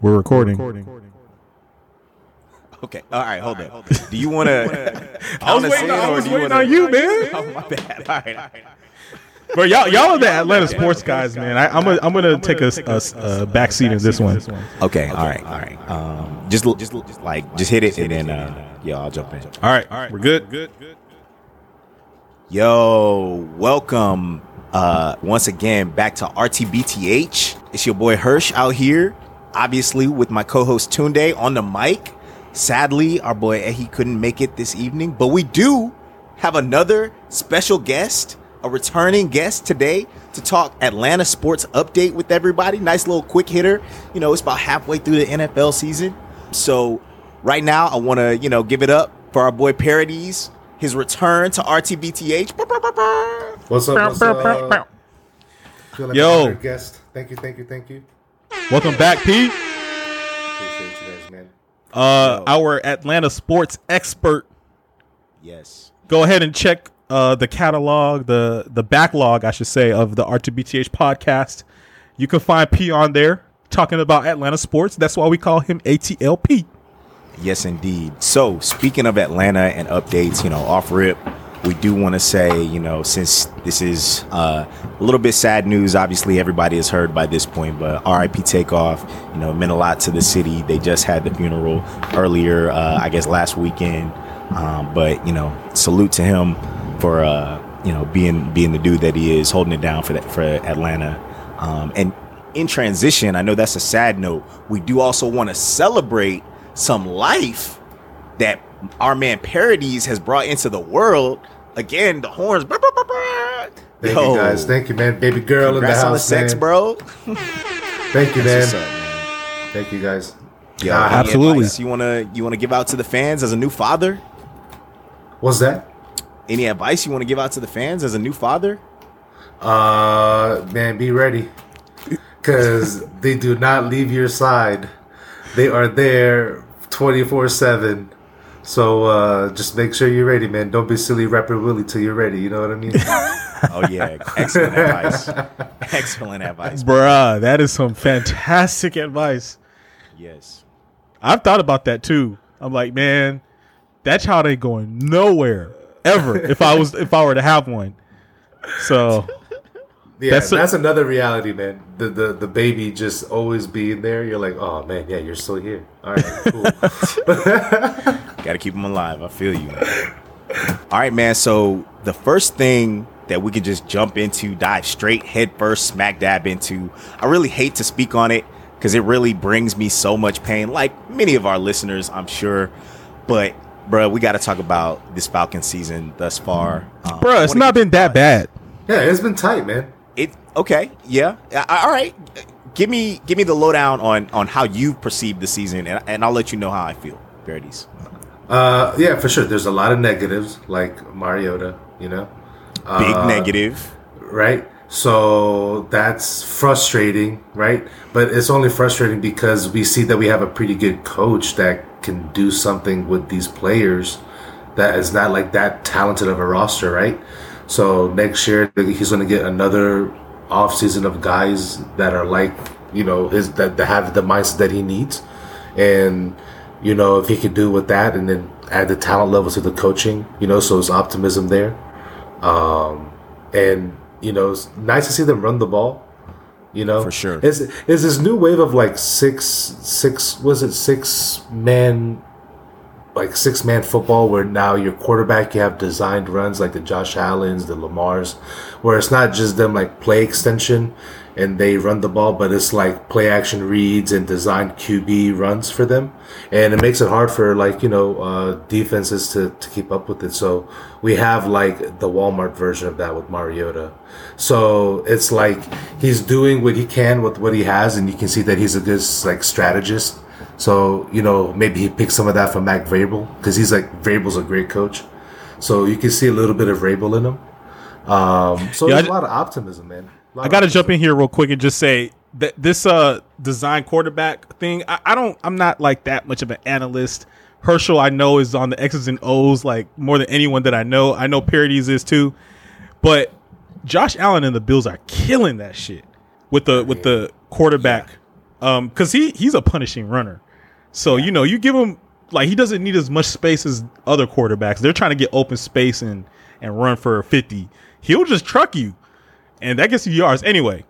We're recording. Okay. All right. Hold on. Do you want to? I was waiting, I was waiting on you, man. Oh my bad. All right. All right. But y'all, y'all are the Atlanta sports guys, man. I, I'm gonna, I'm gonna take a, a, a back seat in this one. Okay. All right. All right. Um, just, l- just, l- just like, just hit it, and then, uh, yeah, I'll jump in. All right, all right, we're good. Good, good. Yo, welcome uh, once again back to RTBTH. It's your boy Hirsch out here, obviously with my co-host Tunde on the mic. Sadly, our boy Ehi couldn't make it this evening, but we do have another special guest, a returning guest today to talk Atlanta sports update with everybody. Nice little quick hitter. You know, it's about halfway through the NFL season. So right now, I want to, you know, give it up for our boy Parodies, his return to RTBTH. What's up? What's up? Feel like Yo. I'm guest. Thank you, thank you, thank you. Welcome back, P. Appreciate you guys, man. Uh, our Atlanta sports expert. Yes. Go ahead and check uh, the catalog, the the backlog, I should say, of the R2BTH podcast. You can find P on there talking about Atlanta sports. That's why we call him ATLP. Yes, indeed. So, speaking of Atlanta and updates, you know, off rip, we do want to say, you know, since this is uh, a little bit sad news, obviously everybody has heard by this point, but RIP Takeoff, you know, meant a lot to the city. They just had the funeral earlier, uh, I guess last weekend. Um, but, you know, salute to him for, uh, you know, being being the dude that he is, holding it down for that, for Atlanta. Um, and in transition, I know that's a sad note. We do also want to celebrate some life that our man Parodies has brought into the world. Again, the horns. brr, brr, brr, brr. Thank Yo, you guys. Thank you, man. Baby girl in the Congrats on the house, sex, man. bro. Thank you, man. up, man? Thank you, guys. Yeah, Ah, any absolutely. advice You wanna you wanna give out to the fans as a new father? What's that? Any advice you want to give out to the fans as a new father? Uh, man, be ready, because they do not leave your side. They are there twenty four seven. So uh, just make sure you're ready, man. Don't be silly rapper Willie till you're ready. You know what I mean? Oh yeah, excellent advice. Excellent advice. Bruh, that is some fantastic advice. Yes. I've thought about that too. I'm like, man, that child ain't going nowhere ever if I was if I were to have one. So Yeah, That's that's, another reality, man. The, the the baby just always being there. You're like, oh man, yeah, you're still here. All right, cool. Got to keep them alive. I feel you. All right, man. So the first thing that we can just jump into, dive straight head first, smack dab into. I really hate to speak on it because it really brings me so much pain, like many of our listeners, I'm sure. But, bruh, we got to talk about this Falcon season thus far. Um, bruh, it's not been that bad. yeah, it's been tight, man. It okay, yeah. All right. Give me give me the lowdown on on how you perceive the season, and, and I'll let you know how I feel. Parodies. Uh, yeah, for sure. There's a lot of negatives, like Mariota. You know, Big Uh, negative. right? So that's frustrating, right? But it's only frustrating because we see that we have a pretty good coach that can do something with these players that is not like that talented of a roster, right? So next year he's going to get another off season of guys that are like, you know, his that, that have the mindset that he needs, and you know if he could do with that, and then add the talent level to the coaching, you know, so it's optimism there. Um, and you know it's nice to see them run the ball you know. For sure. is it's this new wave of like six six was it six man like six man football where now your quarterback you have designed runs like the josh allens the lamars where it's not just them like play extension and they run the ball but it's like play action reads and designed qb runs for them. And it makes it hard for like you know uh, defenses to, to keep up with it. So we have like the walmart version of that with mariota. So it's like he's doing what he can with what he has and you can see that he's a good like strategist. So you know maybe he picked some of that from mike vrabel because he's like vrabel's a great coach. So you can see a little bit of vrabel in him. Um, so Yeah, there's I- a lot of optimism man I got to jump in here real quick and just say that this uh design quarterback thing, I, I don't, I'm not like that much of an analyst. Herschel, I know, is on the X's and O's like more than anyone that I know. I know Parodies is too, but Josh Allen and the Bills are killing that shit with the with the quarterback Um, because he he's a punishing runner. So you know, you give him like he doesn't need as much space as other quarterbacks. They're trying to get open space and and run for fifty. He'll just truck you, and that gets you yards anyway.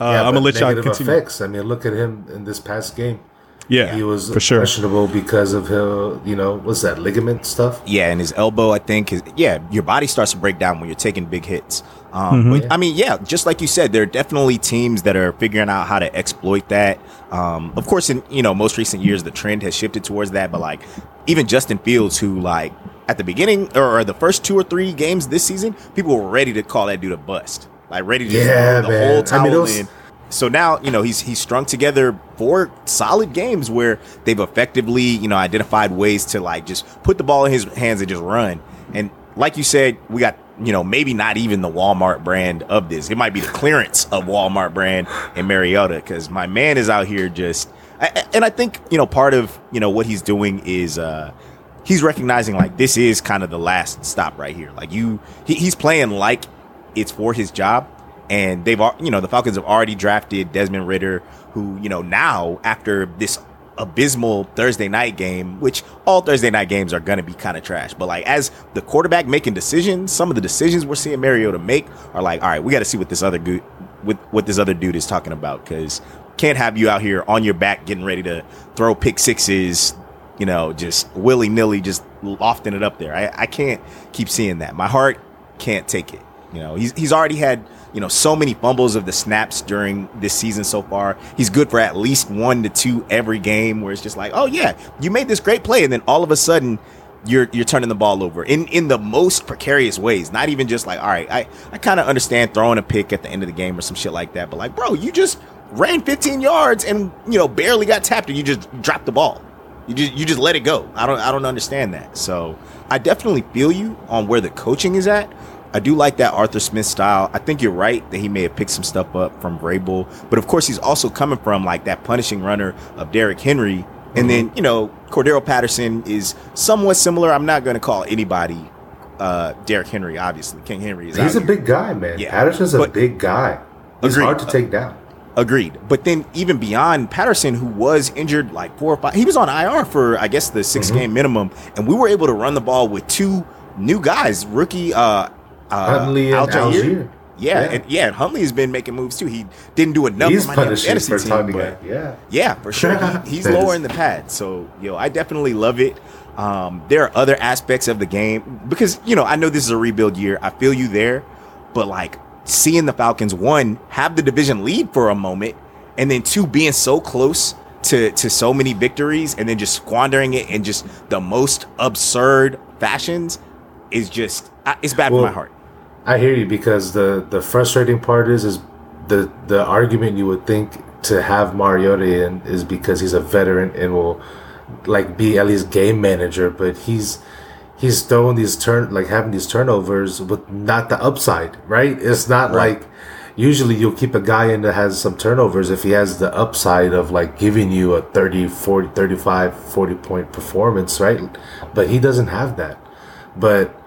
Uh, Yeah, I'm gonna let y'all continue. Effects. I mean, look at him in this past game. Yeah, He was for sure. questionable because of uh, you know what's that ligament stuff. Yeah, and his elbow, I think, is yeah. Your body starts to break down when you're taking big hits. Um, Mm-hmm. but, I mean, yeah, just like you said, there are definitely teams that are figuring out how to exploit that. Um, of course, in you know most recent years, the trend has shifted towards that. But like, even Justin Fields, who like at the beginning or, or the first two or three games this season, people were ready to call that dude a bust, like ready to Yeah, throw the man. whole I towel mean, those- in. So now, you know, he's he's strung together four solid games where they've effectively, you know, identified ways to like just put the ball in his hands and just run. And like you said, we got, you know, maybe not even the Walmart brand of this. It might be the clearance of Walmart brand and Mariota because my man is out here just I- I- and I think, you know, part of, you know, what he's doing is uh he's recognizing like this is kind of the last stop right here. Like you he, he's playing like it's for his job. And they've you know the Falcons have already drafted Desmond Ridder who you know now after this abysmal Thursday night game which all Thursday night games are going to be kind of trash but like as the quarterback making decisions some of the decisions we're seeing Mariota make are like all right we got to see what this other good with what this other dude is talking about cuz can't have you out here on your back getting ready to throw pick sixes you know just willy-nilly just lofting it up there. I, I can't keep seeing that. My heart can't take it you know, he's he's already had you know so many fumbles of the snaps during this season so far. He's good for at least one to two every game, where it's just like, oh yeah, you made this great play, and then all of a sudden you're you're turning the ball over in in the most precarious ways. Not even just like, all right, I I kind of understand throwing a pick at the end of the game or some shit like that, but like, bro, you just ran 15 yards and you know barely got tapped, and you just dropped the ball. You just you just let it go. I don't I don't understand that. So I definitely feel you on where the coaching is at. I do like that Arthur Smith style. I think you're right that he may have picked some stuff up from Vrabel, but of course he's also coming from like that punishing runner of Derrick Henry, and then you know Cordarrelle Patterson is somewhat similar. I'm not going to call anybody uh, Derrick Henry. Obviously, King Henry is. He's a here. big guy, man. Yeah, Patterson's a big guy. He's Agreed. hard to take down. Agreed. But then even beyond Patterson, who was injured like four or five, he was on IR for I guess the 6 Mm-hmm. game minimum, and we were able to run the ball with two new guys, rookie uh, uh Huntley and Allgeier. Yeah, Yeah. and yeah, and Huntley has been making moves too. He didn't do enough He's for my fantasy for team, but. Yeah. yeah, for sure. He, he's lowering the pad. So, yo, I definitely love it. Um, there are other aspects of the game because, you know, I know this is a rebuild year. I feel you there. But, like, seeing the Falcons, one, have the division lead for a moment, and then two, being so close to, to so many victories and then just squandering it in just the most absurd fashions is just, it's bad Well, for my heart. I hear you because the the frustrating part is is the the argument you would think to have Mariota in is because he's a veteran and will like be at least game manager, but he's he's throwing these turn like having these turnovers with not the upside, right? It's not Right. like usually you'll keep a guy in that has some turnovers if he has the upside of like giving you a 30 40 35 40 point performance right but he doesn't have that but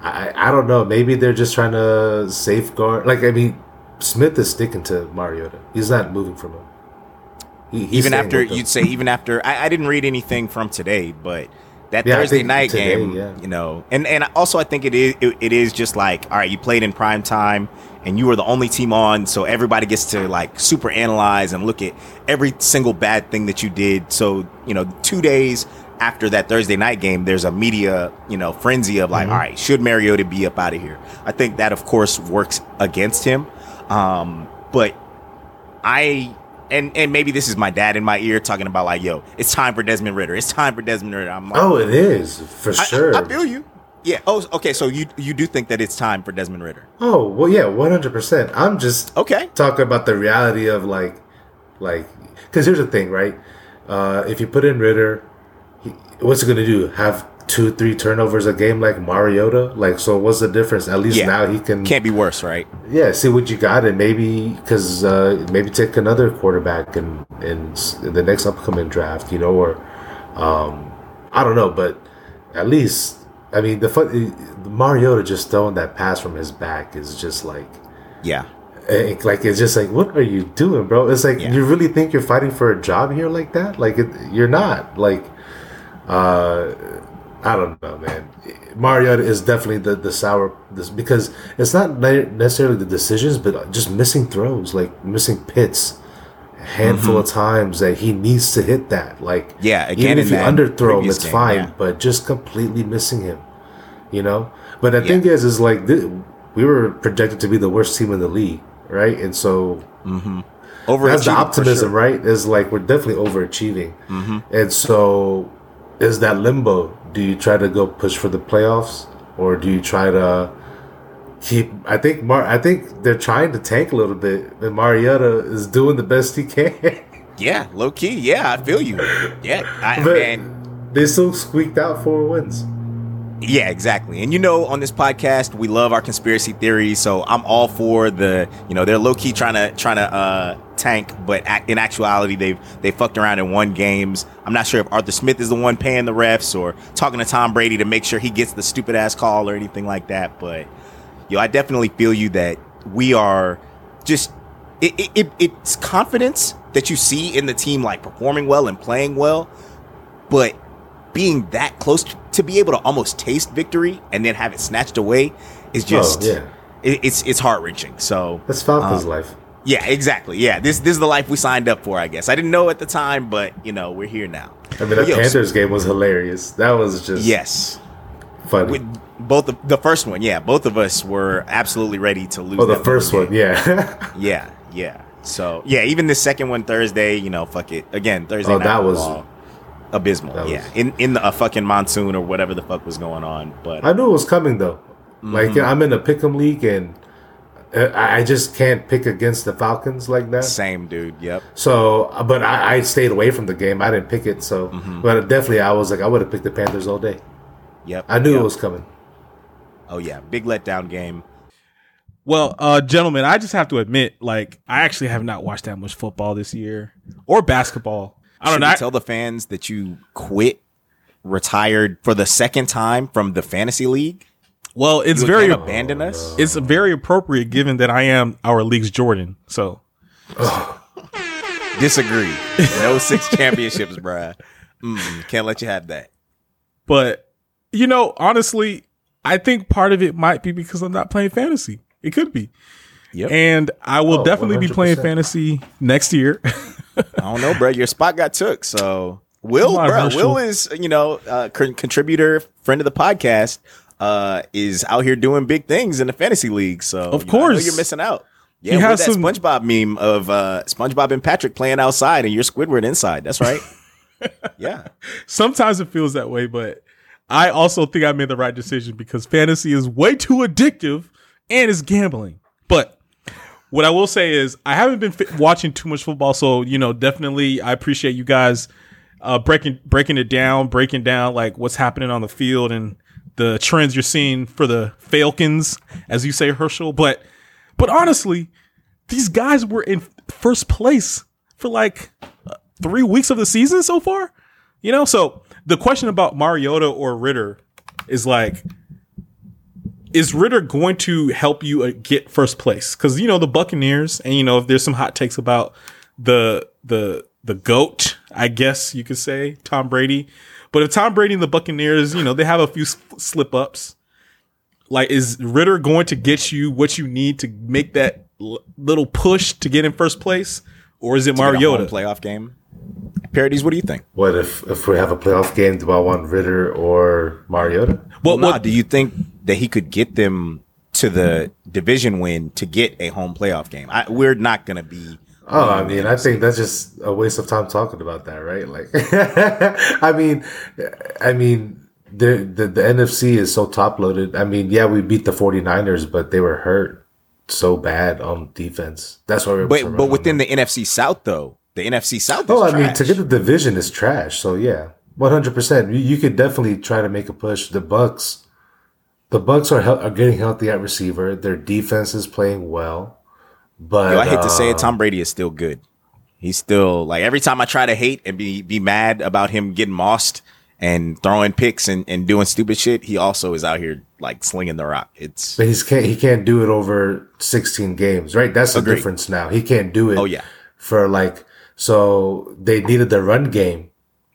I, I don't know. Maybe they're just trying to safeguard. Like I mean, Smith is sticking to Mariota. He's not moving from him. He, he's even after you'd say even after I, I didn't read anything from today but that Yeah, thursday night today, game yeah. you know and and also i think it is it, it is just like all right you played in prime time and you were the only team on so everybody gets to like super analyze and look at every single bad thing that you did so you know two days after that thursday night game there's a media you know frenzy of like Mm-hmm. all right should mariota be up out of here i think that of course works against him um but I and and maybe this is my dad in my ear talking about like, yo, it's time for Desmond Ridder. It's time for Desmond Ridder. I'm like, oh, it is for I, sure. I, I feel you. Yeah. Oh, okay. So you you do think that it's time for Desmond Ridder? oh well, yeah, one hundred percent. I'm just Okay. talking about the reality of like, like, because here's the thing, right? Uh, if you put in Ridder, what's he gonna do? Have two, three turnovers a game like Mariota? Like, so what's the difference? At least Yeah. now he can Can't be worse, right? yeah, see what you got, and maybe because uh, maybe take another quarterback in, in in the next upcoming draft, you know, or um, I don't know, but at least I mean the fun, Mariota just throwing that pass from his back is just like Yeah. And, like it's just like, what are you doing, bro? It's like Yeah. you really think you're fighting for a job here like that? Like it, you're not. Like, uh, I don't know, man. Mariota is definitely the the sour this because it's not necessarily the decisions, but just missing throws, like missing pits, a handful of times that he needs to hit that. Like, Mm-hmm. Yeah, again even if you underthrow him, it's game, fine, yeah. but just completely missing him, you know. But the Yeah. thing is, is like we were projected to be the worst team in the league, right? And so Overachieving that's the optimism, sure. right? Is like we're definitely overachieving, Mm-hmm. and so is that limbo. Do you try to go push for the playoffs, or do you try to keep? I think Mar. I think they're trying to tank a little bit, and Mariota is doing the best he can. Yeah, low key. Yeah, I feel you. Yeah, I, but man. they still squeaked out four wins. Yeah, exactly. And you know, on this podcast, we love our conspiracy theories. So I'm all for the, you know, they're low key trying to trying to uh, tank, but in actuality, they've they fucked around and won games. I'm not sure if Arthur Smith is the one paying the refs or talking to Tom Brady to make sure he gets the stupid ass call or anything like that. But yo, I definitely feel you that we are just it, it, it it's confidence that you see in the team like performing well and playing well, but being that close to be able to almost taste victory and then have it snatched away is just oh, yeah, it, it's it's heart wrenching. So that's Falcons' Um, life. Yeah, exactly. Yeah, this this is the life we signed up for. I guess I didn't know at the time, but you know we're here now. I mean, that Yo, Panthers game was hilarious. That was just Yes, funny. with both of, the first one. Yeah, both of us were absolutely ready to lose. oh, the first game. one, yeah. Yeah, yeah. So yeah, even the second one Thursday, you know, fuck it. Again, Thursday Oh, night that was- abysmal. that yeah, was- in in the, a fucking monsoon or whatever the fuck was going on. But I knew it was coming though. Like Mm-hmm. I'm in a pick'em league and I I just can't pick against the Falcons like that. same dude. Yep. So, uh, but I, I stayed away from the game. I didn't pick it. So, Mm-hmm. but definitely, I was like, I would have picked the Panthers all day. Yep. I knew yep. it was coming. Oh yeah, big letdown game. Well, uh, gentlemen, I just have to admit, like, I actually have not watched that much football this year or basketball. I don't Should know. we I- tell the fans that you quit, retired for the second time from the fantasy league. Well, it's You very again abandon us. it's very appropriate given that I am our league's Jordan. So Disagree. No six championships, bruh. Mm, can't let you have that. But you know, honestly, I think part of it might be because I'm not playing fantasy. It could be. Yep. And I will Oh, definitely be playing fantasy next year. I don't know, bro. Your spot got took. So Will, on, bro, Will is you know uh, con- contributor, friend of the podcast, uh, is out here doing big things in the fantasy league. So Of you know, know course. you're missing out. Yeah, with has that some- SpongeBob meme of uh, SpongeBob and Patrick playing outside, and you're Squidward inside. That's right. yeah. Sometimes it feels that way, but I also think I made the right decision because fantasy is way too addictive and it's gambling. But what I will say is I haven't been fi- watching too much football, so you know, definitely I appreciate you guys uh, breaking breaking it down, breaking down like what's happening on the field and the trends you're seeing for the Falcons, as you say, Herschel. But but honestly, these guys were in first place for like three weeks of the season so far. You know, so the question about Mariota or Ridder is like, is Ridder going to help you uh, get first place? Because you know the Buccaneers, and you know if there's some hot takes about the the the goat, I guess you could say Tom Brady. But if Tom Brady and the Buccaneers, you know, they have a few slip ups. Like, is Ridder going to get you what you need to make that l- little push to get in first place, or is it Get a home Mariota? playoff game. Parodies, what do you think? What if if we have a playoff game? Do I want Ridder or Mariota? Well, Nah, what, do you think that he could get them to the division win to get a home playoff game? I, we're not going to be. Oh, I um, mean, I think that's just a waste of time talking about that, right? Like, I mean, I mean, the, the the NFC is so top loaded. I mean, yeah, we beat the 49ers, but they were hurt so bad on defense. That's why we're. But but within the NFC South though, the NFC South. Is Oh, I mean, to get the division is trash. So yeah, one hundred percent. You you could definitely try to make a push. The Bucs, the Bucs are hel- are getting healthy at receiver. Their defense is playing well. But Yo, I hate to say uh, it, Tom Brady is still good. He's still like every time I try to hate and be be mad about him getting mossed and throwing picks and, and doing stupid shit, he also is out here like slinging the rock. It's But he's can't he can't do it over 16 games, right? That's the Agreed. difference now. He can't do it. Oh, yeah. For like so they needed the run game,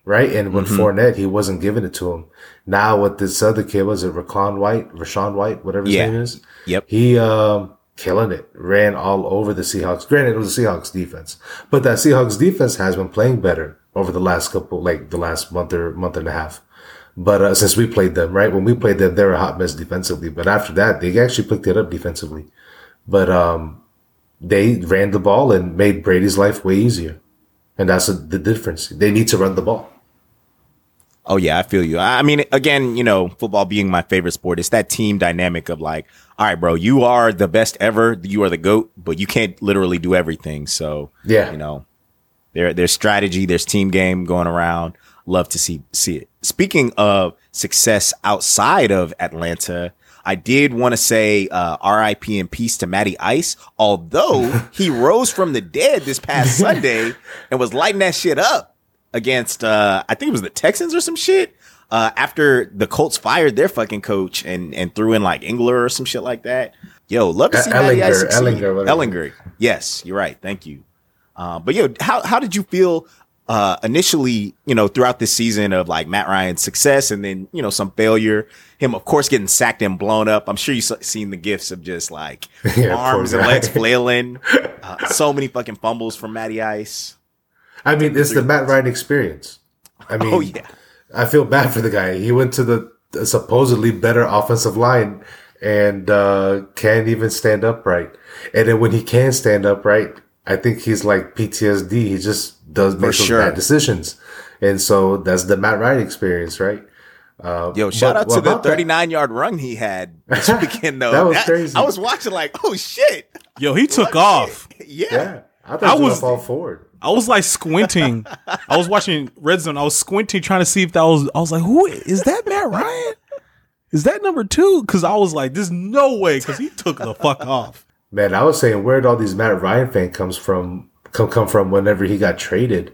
right? And with Mm-hmm. Fournette, he wasn't giving it to him. Now with this other kid, was it Raquan White, Rashawn White, whatever his Yeah. name is? Yep. He um killing it. Ran all over the Seahawks. Granted, it was a Seahawks defense, but that Seahawks defense has been playing better over the last couple, like the last month or month and a half. But uh, since we played them, right? When we played them, they were a hot mess defensively. But after that, they actually picked it up defensively. But um, they ran the ball and made Brady's life way easier. And that's the the difference. They need to run the ball. Oh yeah, I feel you. I mean, again, you know, football being my favorite sport, it's that team dynamic of like, all right, bro, you are the best ever, you are the goat, but you can't literally do everything. So Yeah. you know, there there's strategy, there's team game going around. Love to see see it. Speaking of success outside of Atlanta, I did want to say uh, R.I.P. and peace to Matty Ice. Although he rose from the dead this past Sunday and was lighting that shit up against uh, I think it was the Texans or some shit. Uh, after the Colts fired their fucking coach and and threw in like Engler or some shit like that. Yo, love to see Ice Ehlinger. Ehlinger. Ehlinger. Yes, you're right. Thank you. Uh, but yo, how how did you feel uh, initially? You know, throughout this season of like Matt Ryan's success and then you know some failure. Him, of course, getting sacked and blown up. I'm sure you've seen the gifs of just like Yeah, arms and legs flailing. Uh, so many fucking fumbles from Matty Ice. I mean, it's the Matt Ryan experience. I mean, Oh yeah, I feel bad for the guy. He went to the, the supposedly better offensive line and uh, can't even stand upright. And then when he can stand upright, I think he's like PTSD. He just does make those sure. bad decisions. And so that's the Matt Ryan experience, right? yo, shout but out to what the 39 yard run he had this weekend though. That was crazy. I was watching like, oh shit, Yo, he took off. yeah. Yeah. I thought I he was was- all forward. I was like squinting. I was watching Red Zone. I was squinting, trying to see if that was. I was like, "Who is that? Matt Ryan? Is that number two? Because I was like, "There's no way." Because he took the fuck off. Man, I was saying where'd all these Matt Ryan fan comes from come come from whenever he got traded.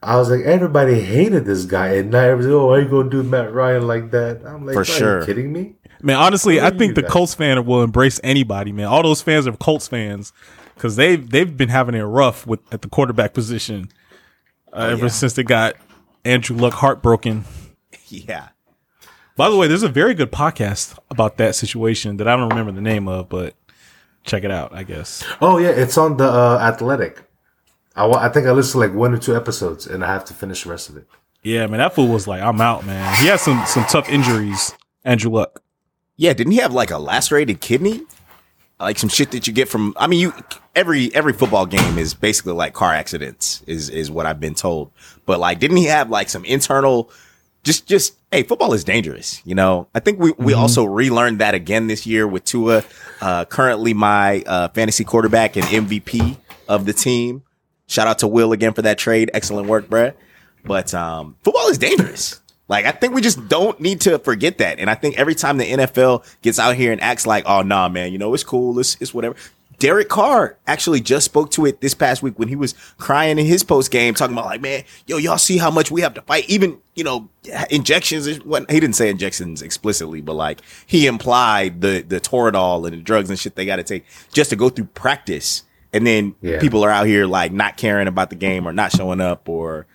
I was like, everybody hated this guy, and now everybody's like, oh, are you gonna do Matt Ryan like that? I'm like, For are sure. you kidding me? Man, honestly, I think the guys? Colts fan will embrace anybody. Man, all those fans are Colts fans because they've they've been having it rough with at the quarterback position uh, ever yeah. since they got Andrew Luck heartbroken. Yeah. By the way, there's a very good podcast about that situation that I don't remember the name of, but check it out. I guess. Oh yeah, it's on the uh, Athletic. I, I think I listened to like one or two episodes, and I have to finish the rest of it. Yeah, man, that fool was like, I'm out, man. He had some some tough injuries. Andrew Luck. Yeah, didn't he have like a lacerated kidney? Like some shit that you get from I mean you every every football game is basically like car accidents is is what I've been told. But like didn't he have like some internal just just hey, football is dangerous, you know. I think we we also relearned that again this year with Tua uh currently my uh fantasy quarterback and MVP of the team. Shout out to Will again for that trade. Excellent work, bruh. But um, football is dangerous. Like I think we just don't need to forget that. And I think every time the NFL gets out here and acts like, "Oh nah, man, you know it's cool, it's it's whatever." Derek Carr actually just spoke to it this past week when he was crying in his post game, talking about like, "Man, yo, y'all see how much we have to fight? Even you know, injections is what he didn't say injections explicitly, but like he implied the the Toradol and the drugs and shit they got to take just to go through practice." And then Yeah. people are out here like not caring about the game or not showing up or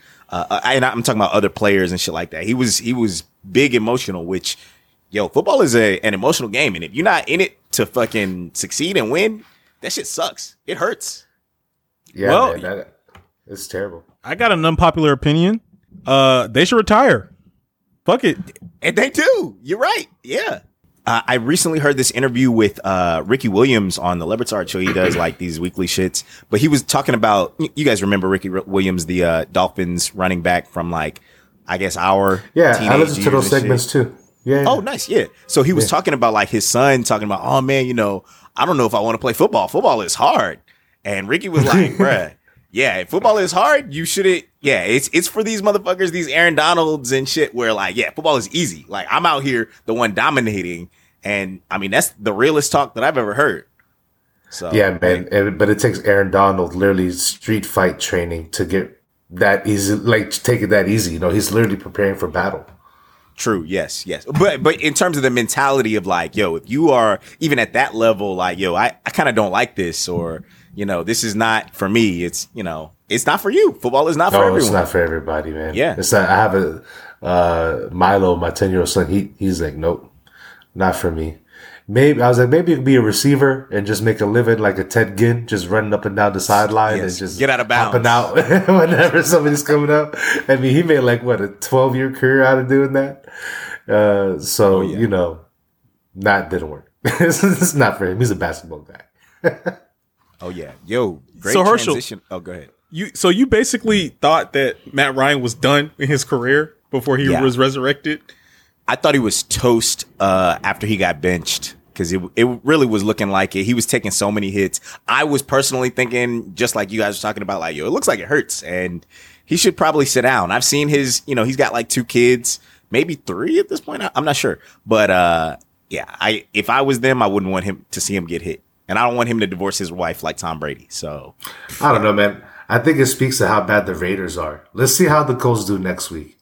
uh, and I'm talking about other players and shit like that. He was he was big emotional, which yo, football is a an emotional game, and if you're not in it to fucking succeed and win, that shit sucks. It hurts. Yeah, Well- man, that, it's terrible. I got an unpopular opinion. Uh, they should retire. Fuck it. And they do. You're right. Yeah. Uh, I recently heard this interview with uh, Ricky Williams on the Le Batard show. He does like these weekly shits, but he was talking about. You guys remember Ricky R- Williams, the uh, Dolphins running back from like, I guess our Yeah, I teenage listen to those and shit. segments too. Yeah. yeah. Oh, nice. Yeah. So he was talking about like his son talking about, oh man, you know, I don't know if I want to play football. Football is hard. And Ricky was like, bruh, yeah, if football is hard, you shouldn't. Yeah, it's it's for these motherfuckers, these Aaron Donalds and shit, where like, yeah, football is easy. Like I'm out here, the one dominating. And I mean, that's the realest talk that I've ever heard. So Yeah, man. And, but it takes Aaron Donald literally street fight training to get that easy, like to take it that easy. You know, he's literally preparing for battle. True. Yes. Yes. But but in terms of the mentality of like, yo, if you are even at that level, like, yo, I, I kind of don't like this, or you know, this is not for me. It's you know, it's not for you. Football is not for No, everyone. it's not for everybody, man. Yeah. it's not. I have a uh, Milo, my ten year old son. He he's like, nope, not for me. Maybe I was like, maybe you could be a receiver and just make a living like a Ted Ginn, just running up and down the sideline Yes. and just Get out of bounds. hopping out whenever somebody's coming up. I mean, he made like what a twelve year career out of doing that. Uh, so Oh, yeah. you know, that didn't work. it's not for him. He's a basketball guy. oh yeah, yo, great So, Herschel- transition. Oh, go ahead. You so you basically thought that Matt Ryan was done in his career before he Yeah. was resurrected. I thought he was toast uh, after he got benched because it, it really was looking like it. He was taking so many hits. I was personally thinking, just like you guys were talking about, like, yo, it looks like it hurts and he should probably sit down. I've seen his, you know, he's got like two kids, maybe three at this point. I- I'm not sure. But uh, yeah, I if I was them, I wouldn't want him to see him get hit. And I don't want him to divorce his wife like Tom Brady. So I don't know, man. I think it speaks to how bad the Raiders are. Let's see how the Colts do next week.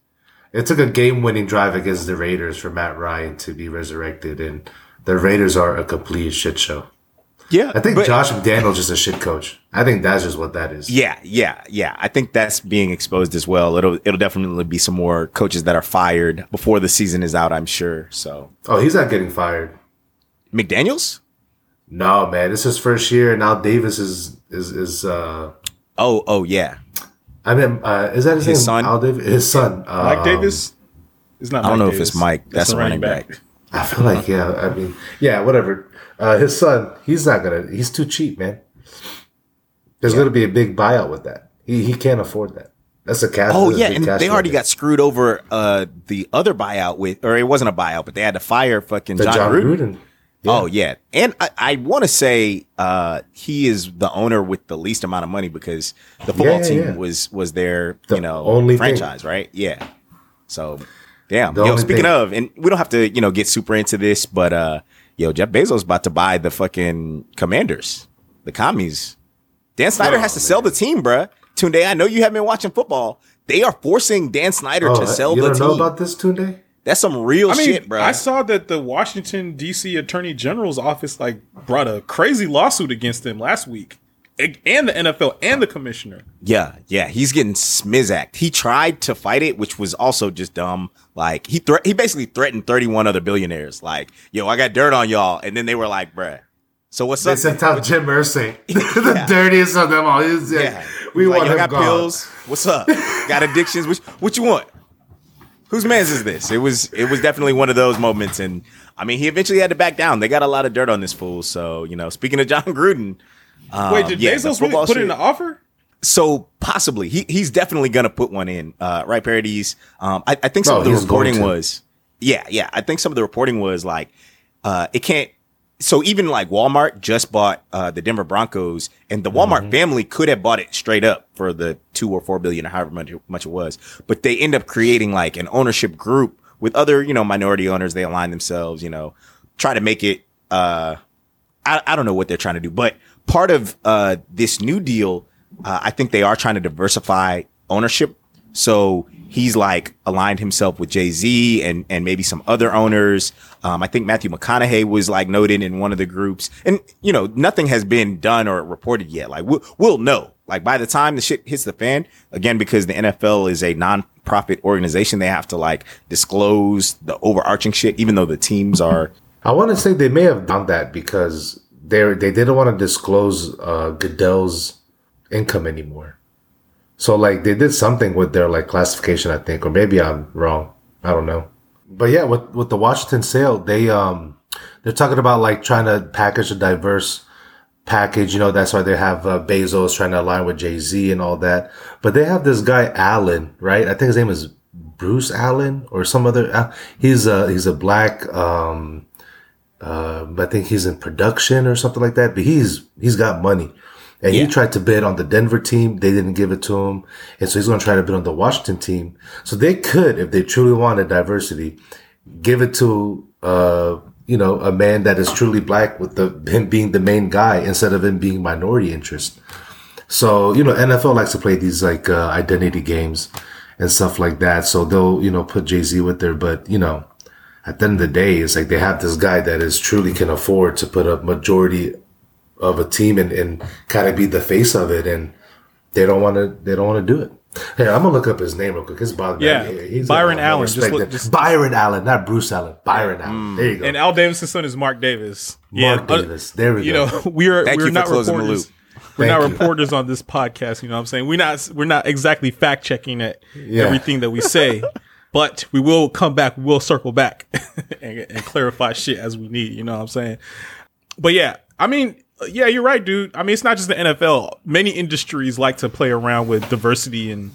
It took a game-winning drive against the Raiders for Matt Ryan to be resurrected, and the Raiders are a complete shit show. yeah, I think but- Josh McDaniels just a shit coach. I think that's just what that is. Yeah, yeah, yeah. I think that's being exposed as well. It'll it'll definitely be some more coaches that are fired before the season is out. I'm sure. So Oh, he's not getting fired. McDaniel's. No, man. It's his first year, and now Davis is is is. uh Oh, oh yeah. I mean, uh, is that his, His name? son? Al Davis? His son, Mike um, Davis It's not. I don't Mike know if it's Mike. That's, the a running back. I feel like yeah. I mean, yeah, whatever. Uh, his son, he's not gonna. He's too cheap, man. There's gonna be a big buyout with that. He he can't afford that. That's a cash. Oh yeah, and they already thing. got screwed over uh the other buyout with, or it wasn't a buyout, but they had to fire fucking the John, John Gruden. Gruden. Oh yeah, and I, I want to say uh, he is the owner with the least amount of money because the football yeah, team yeah. was was their The you know only thing. franchise, right? Yeah. So, damn. The yo, speaking thing. of, and we don't have to you know get super into this, but uh, yo, Jeff Bezos about to buy the fucking Commanders, the commies. Dan Snyder Oh, has to sell the team, bruh. Tunde, I know you haven't been watching football. They are forcing Dan Snyder Oh, to sell you the don't team. know about this Tunde? That's some real I mean, shit, bro. I saw that the Washington D.C. Attorney General's office like brought a crazy lawsuit against them last week, and the NFL and the commissioner. Yeah, yeah, he's getting smizacked. He tried to fight it, which was also just dumb. Like he thre- he basically threatened 31 other billionaires. Like, yo, I got dirt on y'all, and then they were like, bruh. So what's They up? sent out Jim Irsay, the Yeah. dirtiest of them all. He's like, yeah, we He's like, want y'all him got gone. pills. What's up? got addictions? Which what you want? Whose man's is this? It was it was definitely one of those moments, and I mean, he eventually had to back down. They got a lot of dirt on this fool. So you know, speaking of John Gruden, um, Wait, did yeah, Bezos really put shit- in an offer? So possibly he he's definitely gonna put one in, uh, right? Parodies. Um, I, I think some Oh, of the he's reporting was, yeah, yeah. I think some of the reporting was like, uh, it can't. So even like Walmart just bought uh, the Denver Broncos, and the Walmart Mm-hmm. family could have bought it straight up for the two or four billion or however much, much it was, but they end up creating like an ownership group with other you know minority owners. They align themselves, you know, try to make it. Uh, I, I don't know what they're trying to do, but part of uh, this new deal, uh, I think they are trying to diversify ownership. So he's like aligned himself with Jay Z and and maybe some other owners. Um, I think Matthew McConaughey was like noted in one of the groups, and you know nothing has been done or reported yet. Like we'll, we'll know. Like by the time the shit hits the fan, again because the NFL is a non-profit organization, they have to like disclose the overarching shit, even though the teams are I want to say they may have done that because they they didn't want to disclose uh, Goodell's income anymore. So like they did something with their like classification, I think, or maybe I'm wrong. I don't know. But yeah, with with the Washington sale, they um they're talking about like trying to package a diverse package. You know, that's why they have uh, Bezos trying to align with Jay Z and all that. But they have this guy Allen, right? I think his name is Bruce Allen or some other. Uh, he's a he's a black. um uh, I think he's in production or something like that. But he's he's got money, and Yeah. he tried to bid on the Denver team. They didn't give it to him, and so he's going to try to bid on the Washington team. So they could, if they truly wanted diversity, give it to uh, you know a man that is truly black with the him being the main guy instead of him being minority interest. So you know NFL likes to play these like uh, identity games. and stuff like that. So they'll, you know, put Jay Z with there. But, you know, at the end of the day, it's like they have this guy that is truly can afford to put up majority of a team and, and kind of be the face of it. And they don't want to, they don't want to do it. Hey, I'm gonna look up his name real quick. It's bothering Yeah. He's Byron a, Allen. Just look- just- Byron Allen, not Bruce Allen. Byron Allen. There you go. And Al Davis's son is Mark Davis. Mark uh, Davis. There we you go. You know, we're Thank we're you for not closing the reporters. loop. We're Thank not you. reporters on this podcast. You know what I'm saying? We're not we're not exactly fact checking at Yeah. everything that we say, but we will come back. We'll circle back and, and clarify shit as we need. You know what I'm saying? But yeah, I mean, yeah, you're right, dude. I mean, it's not just the NFL. Many industries like to play around with diversity and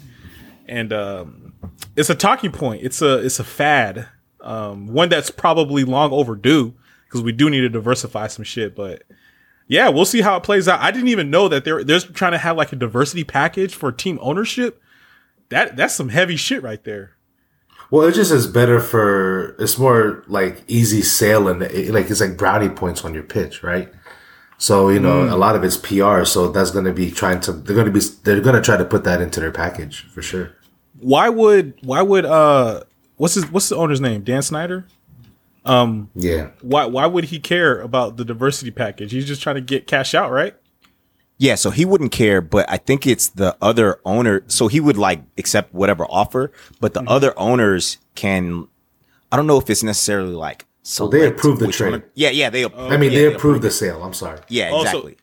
and um, it's a talking point. It's a it's a fad, um, one that's probably long overdue because we do need to diversify some shit. But yeah, we'll see how it plays out. I didn't even know that they're they're trying to have like a diversity package for team ownership. That that's some heavy shit right there. Well, it just is better for it's more like easy and it- like it's like brownie points on your pitch, right? So you know a lot of it's PR, so that's going to be trying to they're going to be they're going to try to put that into their package for sure. Why would why would uh what's his what's the owner's name? Dan Snyder. Um. Yeah, Why why would he care about the diversity package? He's just trying to get cash out, right? Yeah, so he wouldn't care, but I think it's the other owner. So he would like accept whatever offer, but Mm-hmm. the other owners can. I don't know if it's necessarily like. Well, they select approve the trade. owner- Yeah, yeah, they. I mean yeah, they approved the sale. I'm sorry. Yeah, Oh, so- exactly.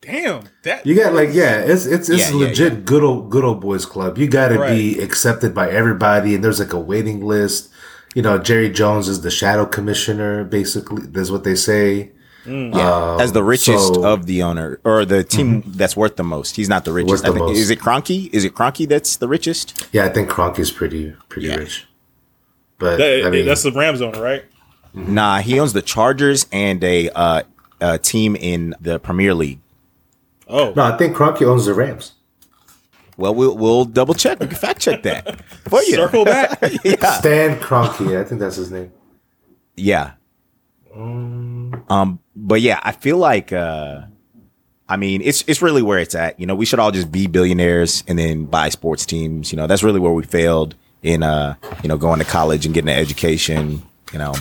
Damn, that You got like yeah, it's it's it's Yeah, yeah, legit yeah. good old good old boys club. You got to be accepted by everybody, and there's like a waiting list. You know, Jerry Jones is the shadow commissioner. Basically, that's what they say. Mm. Yeah, um, as the richest so- of the owner or the team mm-hmm. that's worth the most. He's not the richest. Worth the I think, most. Is it Kroenke? Is it Kroenke that's the richest? Yeah, I think Kroenke's pretty pretty Yeah. rich. But that- I mean, that's the Rams owner, right? Nah, he owns the Chargers and a uh, a team in the Premier League. Oh, no, I think Kroenke owns the Rams. Well, we'll we'll double check. We can fact check that for you. circle back. yeah, Stan Kroenke, I think that's his name. yeah. Um, but yeah, I feel like uh, I mean, it's it's really where it's at. You know, we should all just be billionaires and then buy sports teams. You know, that's really where we failed in uh, you know, going to college and getting an education. You know,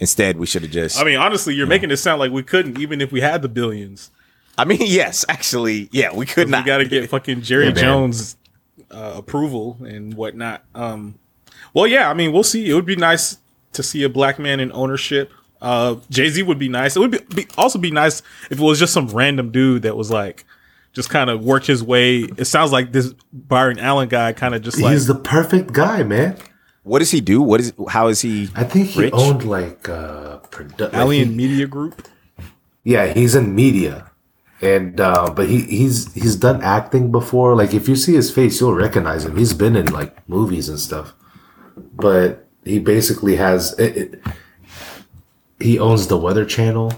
instead we should have just. I mean, honestly, you're making it sound like we couldn't, even if we had the billions. I mean, yes, actually, yeah, we could not. We got to get fucking Jerry Yeah. Jones uh, approval and whatnot. Um, well, yeah, I mean, we'll see. It would be nice to see a black man in ownership. Uh, Jay Z would be nice. It would be, be also be nice if it was just some random dude that was like, just kind of worked his way. It sounds like this Byron Allen guy kind of just like He's the perfect guy, man. What does he do? What is? How is he? I think he Rich? owned like uh produ- like Allen he- Media Group. Yeah, he's in media. And uh but he he's he's done acting before. Like if you see his face, you'll recognize him. He's been in like movies and stuff. But he basically has it, it, he owns the Weather Channel.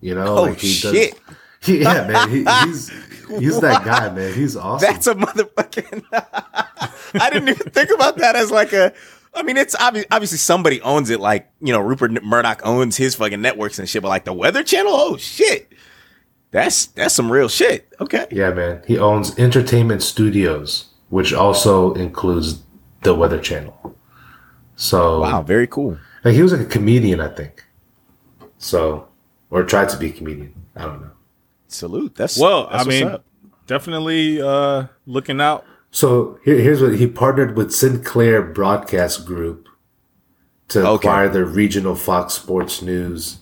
You know, Oh like he shit! Does, yeah, man. He, he's he's that guy, man. He's awesome. That's a motherfucking. I didn't even think about that as like a. I mean, it's obvi- obviously somebody owns it. Like you know, Rupert Murdoch owns his fucking networks and shit. But like the Weather Channel, oh shit, that's that's some real shit. Okay, Yeah, man. He owns Entertainment Studios, which also includes the Weather Channel. So wow, very cool. like he was like a comedian, I think. So or tried to be a comedian. I don't know. Salute. That's Well, that's I what's mean, up. definitely uh, looking out. So here, here's what he partnered with Sinclair Broadcast Group to Okay. acquire the regional Fox Sports News.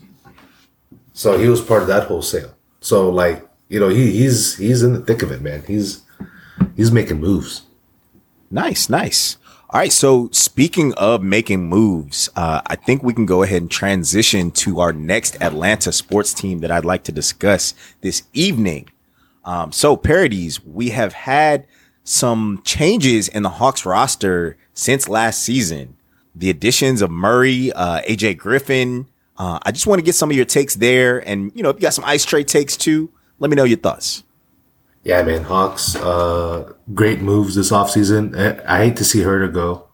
So he was part of that wholesale. So like you know he he's he's in the thick of it, man. He's he's making moves. Nice, nice. All right. So speaking of making moves, uh, I think we can go ahead and transition to our next Atlanta sports team that I'd like to discuss this evening. Um, so parodies, we have had some changes in the Hawks roster since last season. The additions of Murray, uh, AJ Griffin. Uh, I just want to get some of your takes there. And, you know, if you got some ice trade takes too, let me know your thoughts. Yeah, man. Hawks, uh, great moves this offseason. I, I hate to see Huerter go.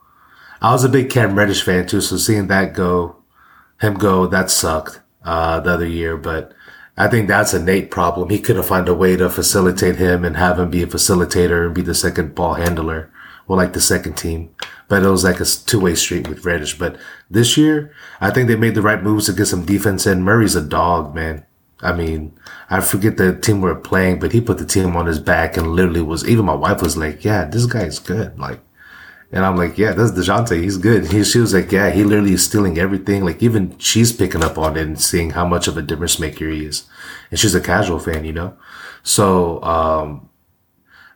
I was a big Cam Reddish fan too, so seeing that go, him go, that sucked uh, the other year. But I think that's a Nate problem. He couldn't find a way to facilitate him and have him be a facilitator and be the second ball handler or like the second team. But it was like a two way street with Reddish. But this year, I think they made the right moves to get some defense in. Murray's a dog, man. I mean, I forget the team we are playing, but he put the team on his back and literally was, even my wife was like, yeah, this guy's good. Like, and I'm like, yeah, that's DeJounte. He's good. He, she was like, yeah, he literally is stealing everything. Like, even she's picking up on it and seeing how much of a difference maker he is. And she's a casual fan, you know? So, um,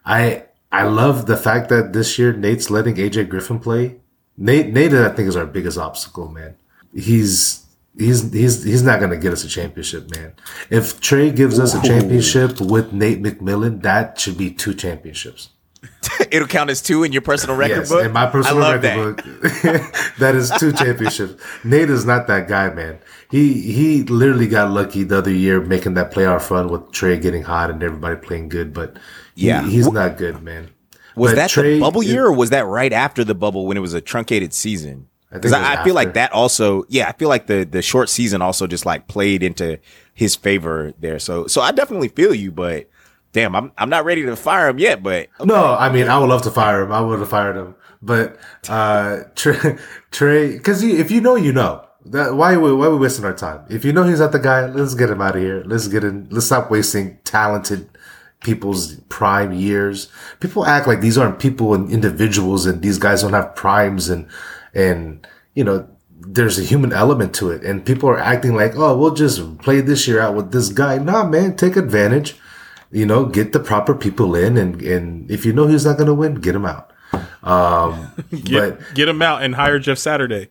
I, I love the fact that this year Nate's letting AJ Griffin play. Nate, Nate, I think is our biggest obstacle, man. He's, he's, he's, he's not going to get us a championship, man. If Trae gives us a championship with Nate McMillan, that should be two championships. It'll count as two in your personal record yes, book. In my personal record that. book, that is two championships. Nate is not that guy, man. He he literally got lucky the other year making that playoff run with Trae getting hot and everybody playing good, but yeah, he, he's not good, man. Was but that Trey, the bubble year, or was that right after the bubble when it was a truncated season? Because I, I, I feel like that also, yeah, I feel like the the short season also just like played into his favor there. So so I definitely feel you, but damn, I'm I'm not ready to fire him yet. But okay. no, I mean I would love to fire him. I would have fired him, but uh, Trey, because if you know, you know. That, why why are we wasting our time? If you know he's not the guy, let's get him out of here. Let's get in. Let's stop wasting talented people's prime years. People act like these aren't people and individuals, and these guys don't have primes, and and you know there's a human element to it, and people are acting like, oh, we'll just play this year out with this guy. Nah, man, take advantage. You know, get the proper people in, and and if you know he's not going to win, get him out. Um, get, but get him out and hire Jeff Saturday.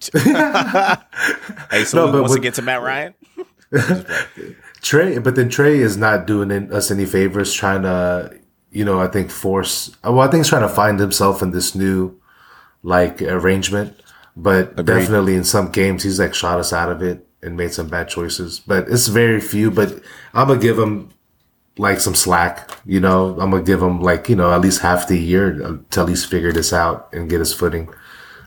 hey, so no, but wants to get to Matt Ryan. Trey, but then Trae is not doing us any favors, trying to, you know, I think force. Well, I think he's trying to find himself in this new, like, arrangement. But Agreed. definitely in some games, he's like shot us out of it and made some bad choices. But it's very few. But I'm gonna give him like some slack. You know, I'm gonna give him like you know at least half the year until he's figured this out and get his footing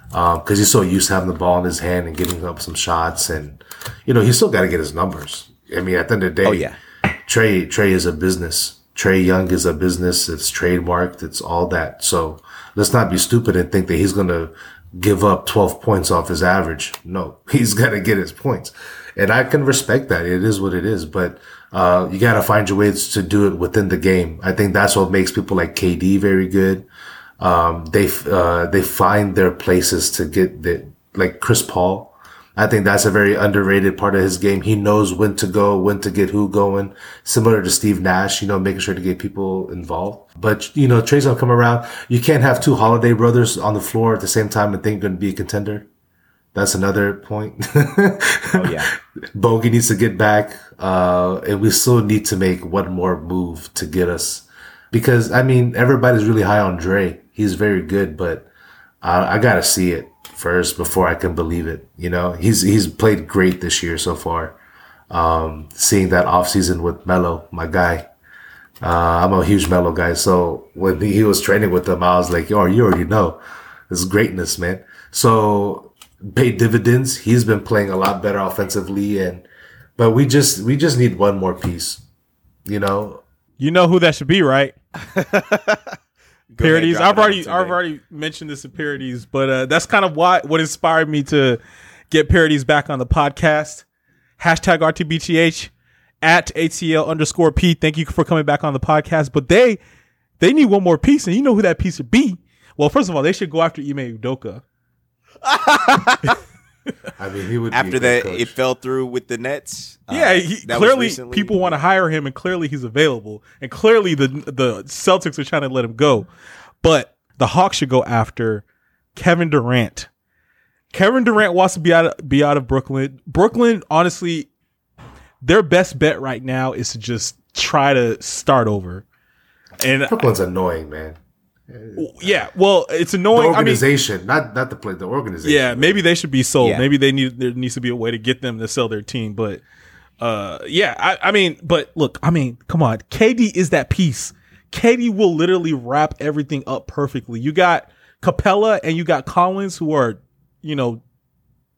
because um, he's so used to having the ball in his hand and getting up some shots, and you know he's still got to get his numbers. I mean, at the end of the day, oh yeah, Trae Trae is a business. Trae Young is a business. It's trademarked. It's all that. So let's not be stupid and think that he's gonna give up 12 points off his average. No, he's got to get his points. And I can respect that. It is what it is, but, uh, you got to find your ways to do it within the game. I think that's what makes people like KD very good um, they uh, they find their places to get the like Chris Paul. I think that's a very underrated part of his game. He knows when to go, when to get who going. Similar to Steve Nash, you know, making sure to get people involved. But you know, Trae's gonna come around. You can't have two Holiday brothers on the floor at the same time and think you're gonna be a contender. That's another point. oh yeah. Bogey needs to get back, uh, and we still need to make one more move to get us because I mean everybody's really high on Dre he's very good, but I, I got to see it first before I can believe it. You know, he's he's played great this year so far. Um, seeing that off season with Mello, my guy. Uh, I'm a huge Mello guy, so when he was training with them, I was like, "Yo, you already know, it's greatness, man." So paid dividends. He's been playing a lot better offensively, and but we just we just need one more piece. You know, you know who that should be, right? parodies. I've already I've already mentioned this in parodies, but uh, that's kind of why what inspired me to get parodies back on the podcast. Hashtag RTBTH at ATL underscore P. Thank you for coming back on the podcast. But they they need one more piece, and you know who that piece would be. Well, first of all, they should go after Ime Udoka. I mean, he would after that coach. it fell through with the Nets. Uh, yeah, he, clearly people want to hire him, and clearly he's available, and clearly the the Celtics are trying to let him go, but the Hawks should go after Kevin Durant. Kevin Durant wants to be out of, be out of Brooklyn. Brooklyn, honestly, their best bet right now is to just try to start over. And Brooklyn's annoying, man. Yeah, well, it's annoying. The organization, I mean, not not the play, the organization. Yeah, maybe they should be sold. Yeah. Maybe they need there needs to be a way to get them to sell their team. But uh, yeah, I, I mean, but look, I mean, come on, KD is that piece. KD will literally wrap everything up perfectly. You got Capela and you got Collins, who are you know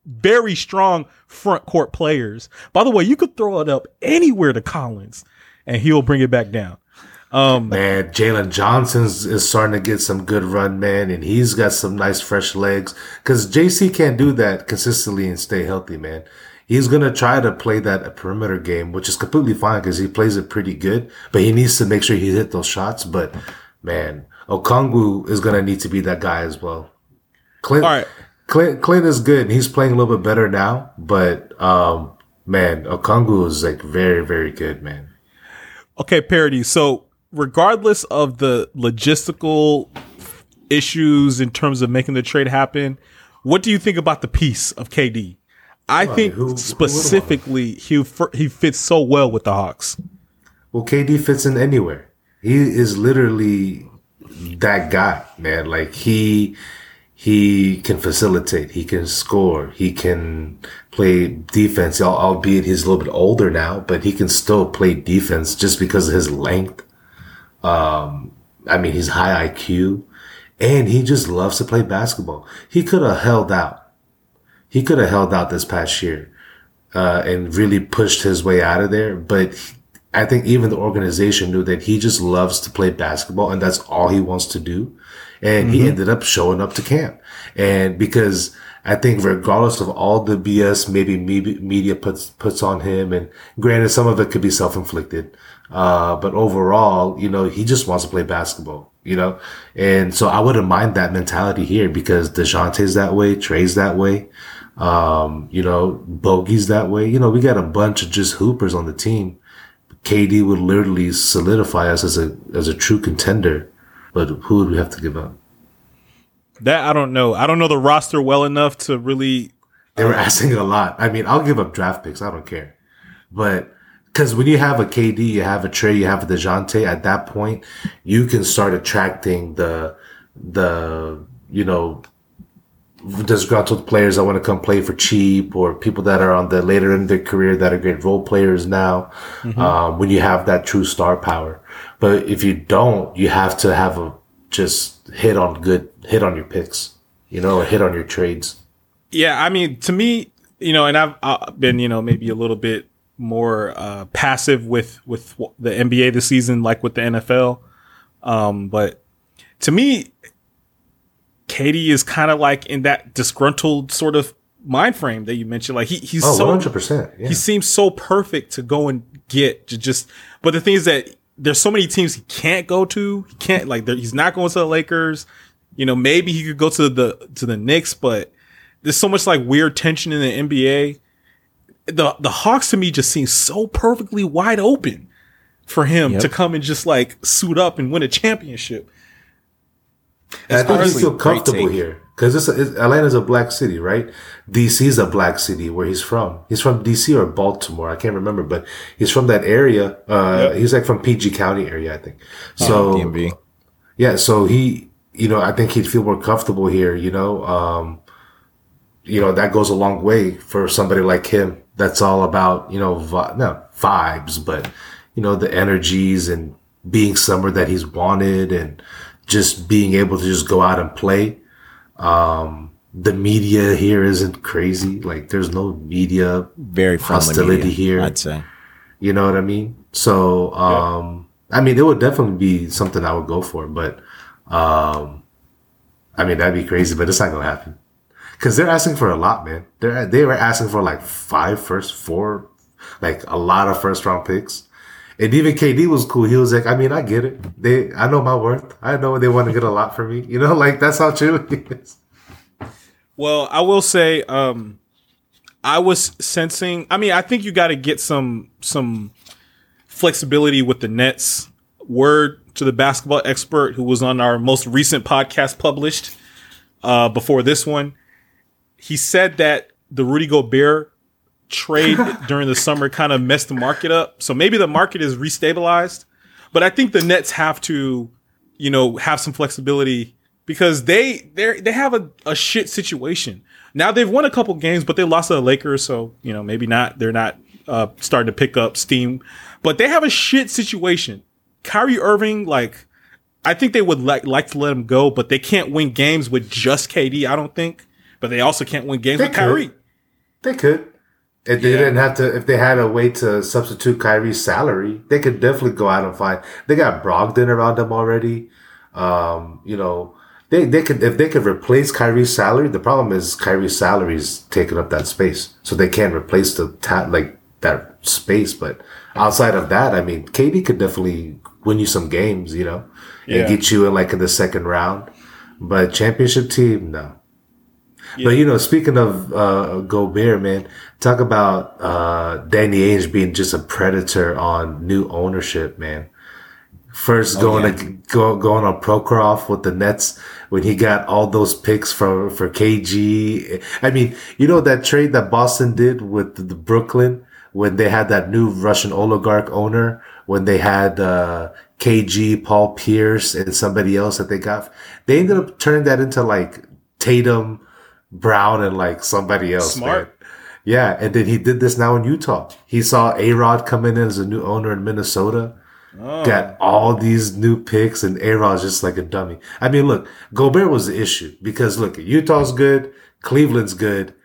very strong front court players. By the way, you could throw it up anywhere to Collins, and he'll bring it back down. Um, Man, Jalen Johnson's is starting to get some good run, man, and he's got some nice fresh legs. Because JC can't do that consistently and stay healthy, man. He's gonna try to play that perimeter game, which is completely fine because he plays it pretty good. But he needs to make sure he hit those shots. But man, Okongwu is gonna need to be that guy as well. Clint, All right. Clint, Clint is good. He's playing a little bit better now, but um, man, Okongwu is like very, very good, man. Okay, parody. So, regardless of the logistical issues in terms of making the trade happen, what do you think about the piece of KD? I Well, think who- who wouldn't want him? specifically he he fits so well with the Hawks. Well, KD fits in anywhere. He is literally that guy, man. Like he he can facilitate, he can score, he can play defense. Albeit he's a little bit older now, but he can still play defense just because of his length. Um, I mean, he's high IQ, and he just loves to play basketball. He could have held out. He could have held out this past year uh, and really pushed his way out of there. But I think even the organization knew that he just loves to play basketball and that's all he wants to do. And he ended up showing up to camp. And because I think regardless of all the BS maybe media puts, puts on him and granted some of it could be self-inflicted. Uh, but overall, you know, he just wants to play basketball, you know? And so I wouldn't mind that mentality here because DeJounte's that way, Trae's that way um, you know, Bogey's that way. You know, we got a bunch of just hoopers on the team. KD would literally solidify us as a as a true contender. But who would we have to give up? That I don't know. I don't know the roster well enough to really. They were asking a lot. I mean, I'll give up draft picks. I don't care. But because when you have a KD, you have a Trae, you have a Dejounte, at that point, you can start attracting the the you know disgruntled players that want to come play for cheap or people that are on the later in their career that are great role players now um, when you have that true star power but if you don't you have to have a just hit on good hit on your picks you know or hit on your trades Yeah, I mean, to me, you know, and I've, I've been, you know, maybe a little bit more uh, passive with with the NBA this season, like with the NFL. Um, but to me, KD is kind of like in that disgruntled sort of mind frame that you mentioned. Like he he's oh so 100% yeah he seems so perfect to go and get to just but the thing is that there's so many teams he can't go to he can't like he's not going to the lakers you know maybe he could go to the to the Knicks but there's so much like weird tension in the NBA the the Hawks to me just seem so perfectly wide open for him Yep. to come and just like suit up and win a championship And I think honestly you feel comfortable here because this is, Atlanta's a black city, right? DC is a black city where he's from. He's from DC or Baltimore, I can't remember, but he's from that area. Uh, Yep. he's like from PG County area, I think. So DMV. yeah, so he, you know, I think he'd feel more comfortable here. You know, um, you know that goes a long way for somebody like him. That's all about you know, vi- no vibes, but you know the energies and being somewhere that he's wanted and just being able to just go out and play. Um, the media here isn't crazy. Like there's no media Very Hostility media, here. I'd say. you know what I mean? So, um, I mean, it would definitely be something I would go for, but, um, I mean, that'd be crazy, but it's not gonna happen. Cause they're asking for a lot, man. They're, they were asking for like five first, four, like a lot of first round picks. And even KD was cool. He was like, I mean, I get it. They, I know my worth. I know they want to get a lot from me. You know, like that's how true he is. Well, I will say, um, I was sensing. I mean, I think you got to get some some flexibility with the Nets. Word to the basketball expert who was on our most recent podcast published uh, before this one. He said that the Rudy Gobert trade during the summer kind of messed the market up. So maybe the market is restabilized, but I think the Nets have to, you know, have some flexibility because they they they have a, a shit situation. Now they've won a couple games, but they lost to the Lakers, so you know maybe not. They're not uh, starting to pick up steam, but they have a shit situation. Kyrie Irving, like, I think they would like like to let him go, but they can't win games with just KD. I don't think, but they also can't win games They with Kyrie. They could. If they didn't have to, if they had a way to substitute Kyrie's salary, they could definitely go out and find. They got Brogdon around them already. Um, you know, they they could if they could replace Kyrie's salary. The problem is Kyrie's salary is taking up that space, so they can't replace the ta- like that space. But outside of that, I mean, KD could definitely win you some games, you know, Yeah. and get you in like in the second round. But championship team, no. But you know, speaking of uh, Gobert, man, talk about uh, Danny Ainge being just a predator on new ownership, man. First going yeah. to go, going on Prokhorov with the Nets when he got all those picks for for KG. I mean, you know that trade that Boston did with the Brooklyn when they had that new Russian oligarch owner when they had uh, KG, Paul Pierce, and somebody else that they got. They ended up turning that into like Tatum, Brown, and like somebody else. Smart. man. Yeah, and then he did this now in Utah. He saw A Rod come in as a new owner in Minnesota. Got all these new picks, and A Rod's just like a dummy. I mean, look, Gobert was the issue because look, Utah's good, Cleveland's good,